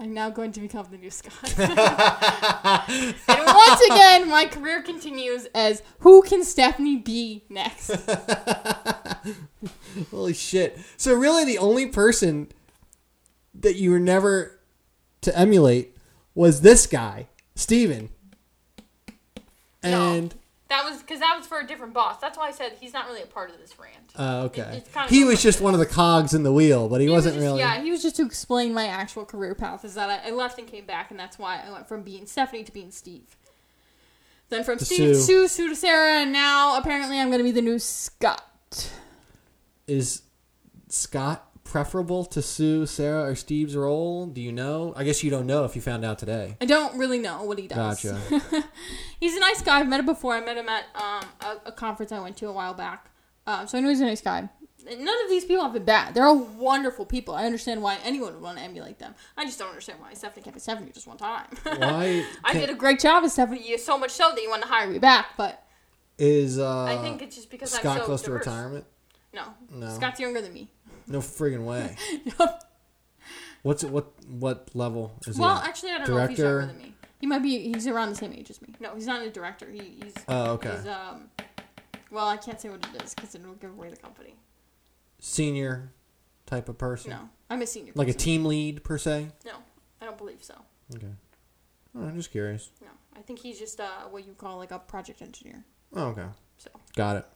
I'm now going to become the new Scott. and once again, my career continues as who can Stephanie be next? Holy shit. So really the only person that you were never to emulate was this guy, Steven. And That was because that was for a different boss. That's why I said he's not really a part of this rant. uh, It- okay. it's kind of he was just one of the cogs in the wheel, but he, He was wasn't just- really Yeah, he was just to explain my actual career path. Is that I, I left and came back, and that's why I went from being Stephanie to being Steve. Then from To Steve to Sue. Sue, Sue to Sarah, and now apparently I'm going to be the new Scott. is Scott preferable to Sue, Sarah, or Steve's role? Do you know? I guess you don't know if you found out today. I don't really know what he does. Gotcha. he's a nice guy. I've met him before. I met him at um, a, a conference I went to a while back. Um, so I know he's a nice guy. None of these people have been bad. They're all wonderful people. I understand why anyone would want to emulate them. I just don't understand why Stephanie kept at Stephanie just one time. Why I did a great job as Stephanie, so much so that you want to hire me back. But Is uh, I think it's just because Scott I'm so close diverse. to retirement? No. No. Scott's younger than me. No friggin' way. What's what what level is he? well, actually, I don't know if he's Director? younger than me. He might be. He's around the same age as me. No, he's not a director. He, he's. Oh, okay. He's um. Well, I can't say what it is because it'll give away the company. Senior type of person. No, I'm a senior. Like a team lead per se. No, I don't believe so. Okay. Oh, I'm just curious. No, I think he's just uh what you call like a project engineer. Oh, okay. So. Got it.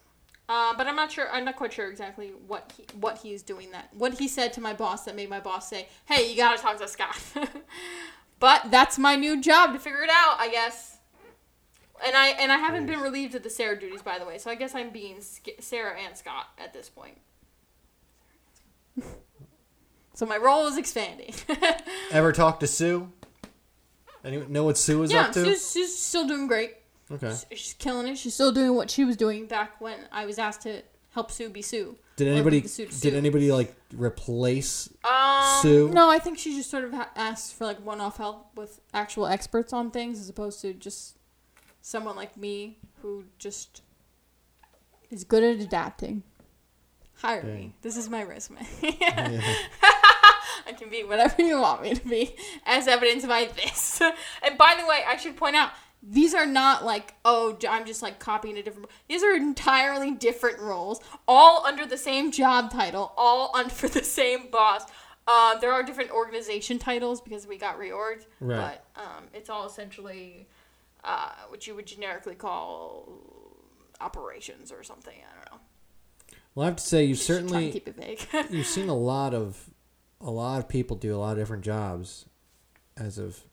Uh, but I'm not sure. I'm not quite sure exactly what he what he is doing. That what he said to my boss that made my boss say, "Hey, you gotta talk to Scott." but that's my new job to figure it out, I guess. And I and I haven't been relieved of the Sarah duties, by the way. So I guess I'm being Sk- Sarah and Scott at this point. so my role is expanding. Ever talk to Sue? Anyone know what Sue is yeah, up to? she's, she's still doing great. Okay. She's killing it. She's still doing what she was doing back when I was asked to help Sue be Sue. Did anybody Sue did Sue. anybody like replace Um, Sue? No, I think she just sort of ha- asked for like one-off help with actual experts on things, as opposed to just someone like me who just is good at adapting. Hire Dang. me. This is my resume. I can be whatever you want me to be, as evidenced by this. and by the way, I should point out these are not like oh i'm just like copying a different. These are entirely different roles, all under the same job title, all under the same boss. Uh, there are different organization titles because we got reorged, Right. but um, it's all essentially uh, what you would generically call operations or something. I don't know. Well, I have to say you certainly keep it vague. you've seen a lot of a lot of people do a lot of different jobs as of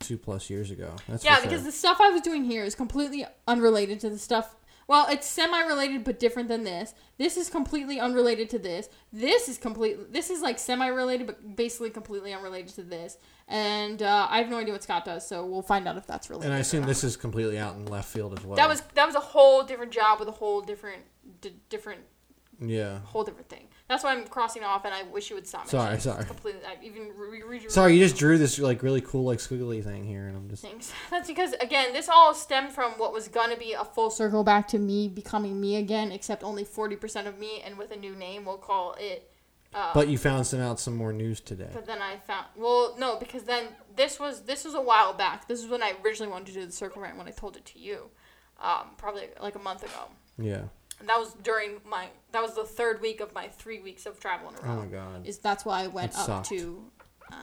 two plus years ago. That's yeah, sure. because the stuff I was doing here is completely unrelated to the stuff. Well, it's semi-related but different than this. This is completely unrelated to this. This is completely. This is like semi-related but basically completely unrelated to this. And uh, I have no idea what Scott does, so we'll find out if that's related. and I assume this is completely out in left field as well. that was that was a whole different job with a whole different d- different yeah. whole different thing. That's why I'm crossing off, and I wish you would stop. Sorry, mentioning sorry. It's Completely. I even re- re- re- Sorry, you just drew this like really cool like squiggly thing here, and I'm just things. That's because again, this all stemmed from what was gonna be a full circle back to me becoming me again, except only forty percent of me, and with a new name, we'll call it Uh, But you found some out some more news today. But then I found well, no, because then this was this was a while back. This is when I originally wanted to do the circle rant when I told it to you, um, probably like a month ago. Yeah. And that was during my that was the third week of my three weeks of travel in a Oh my god. Is that's why I went That up sucked. to, um,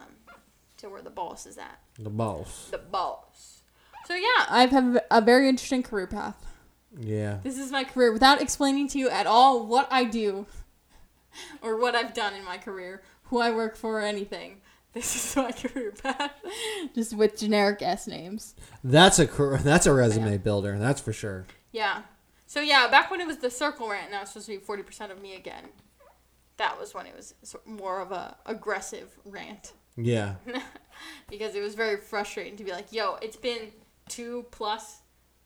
to where the boss is at. The boss. The boss. So yeah, I've had a very interesting career path. Yeah. This is my career without explaining to you at all what I do or what I've done in my career, who I work for, or anything. This is my career path. Just with generic S names. That's a cor- that's a resume builder. That's for sure. Yeah. So yeah, back when it was the circle rant, now it's supposed to be forty percent of me again. That was when it was more of a aggressive rant Yeah. because it was very frustrating to be like, "Yo, it's been two plus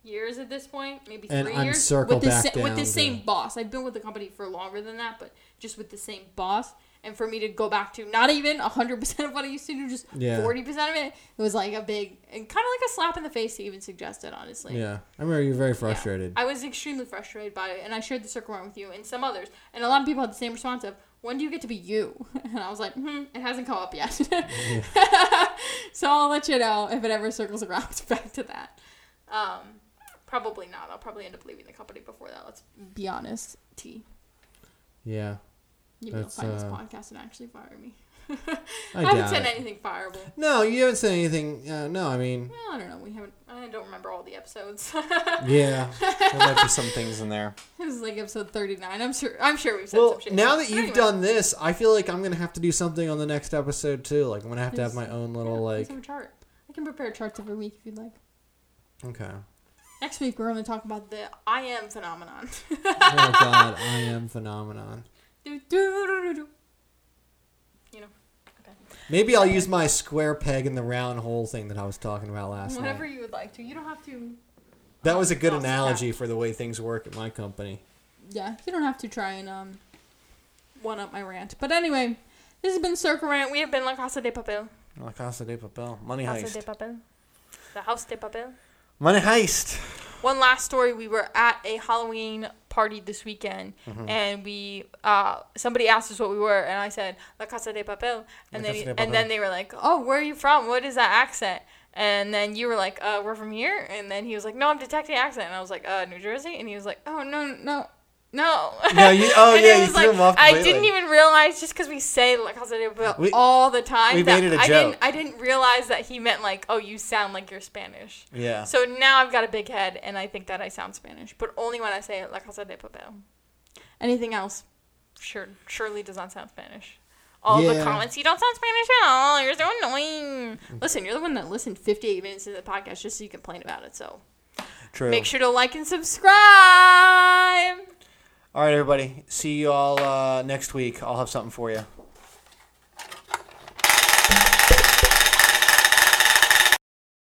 years at this point, maybe And three I'm years with the sa- with the same boss. I've been with the company for longer than that, but just with the same boss." And for me to go back to not even 100% of what I used to do, just Yeah. 40% of it, it was like a big, and kind of like a slap in the face to even suggest it, honestly. Yeah. I remember you were very Yeah. frustrated. I was extremely frustrated by it, and I shared the circle around with you and some others. And a lot of people had the same response of, "When do you get to be you?" And I was like, hmm, "It hasn't come up yet." so I'll let you know if it ever circles around back to that. Um, probably not. I'll probably end up leaving the company before that. Let's be honest. T. Yeah. You will find this uh, podcast and actually fire me. I I haven't said it. anything fireable. No, you haven't said anything. Uh, no, I mean, Well, I don't know. We haven't. I don't remember all the episodes. yeah. There might be some things in there. This is like episode thirty nine. I'm sure. I'm sure we've said Well, some shit. now that you've anyway. done this, I feel like I'm gonna have to do something on the next episode too. Like I'm gonna have to have my own little Yeah, like. chart. I can prepare charts every week if you'd like. Okay. Next week we're going to talk about the I am phenomenon. Oh God, I am phenomenon. Do, do, do, do, do. You know, Maybe I'll use my square peg in the round hole thing that I was talking about last time. whatever night. you would like to. You don't have to. That was a good Awesome. analogy for the way things work at my company. Yeah, you don't have to try and um one up my rant. But anyway, this has been Circle Rant. We have been La Casa de Papel. La Casa de Papel. Money Casa de heist. Papel. The House de Papel. Money heist. One last story: We were at a Halloween party this weekend, Mm-hmm. and we uh, somebody asked us what we were, and I said La Casa de Papel, and La then de and then they were like, "Oh, where are you from? What is that accent?" And then you were like, "Uh, we're from here," and then he was like, "No, I'm detecting accent," and I was like, "Uh, New Jersey," and he was like, "Oh no, no." No. No, you- oh, yeah, you threw like, him off I didn't even realize just because we say La Casa de Papel We- all the time. we that made it a I joke. Didn't, I didn't realize that he meant like, oh, you sound like you're Spanish. Yeah. So now I've got a big head, and I think that I sound Spanish, but only when I say La Casa de Papel. Anything else, sure, surely does not sound Spanish. All the comments, you don't sound Spanish at all. You're so annoying. Listen, you're the one that listened 58 minutes into the podcast just so you complain about it. So True. make sure to like and subscribe. All right, everybody. See you all uh, next week. I'll have something for you.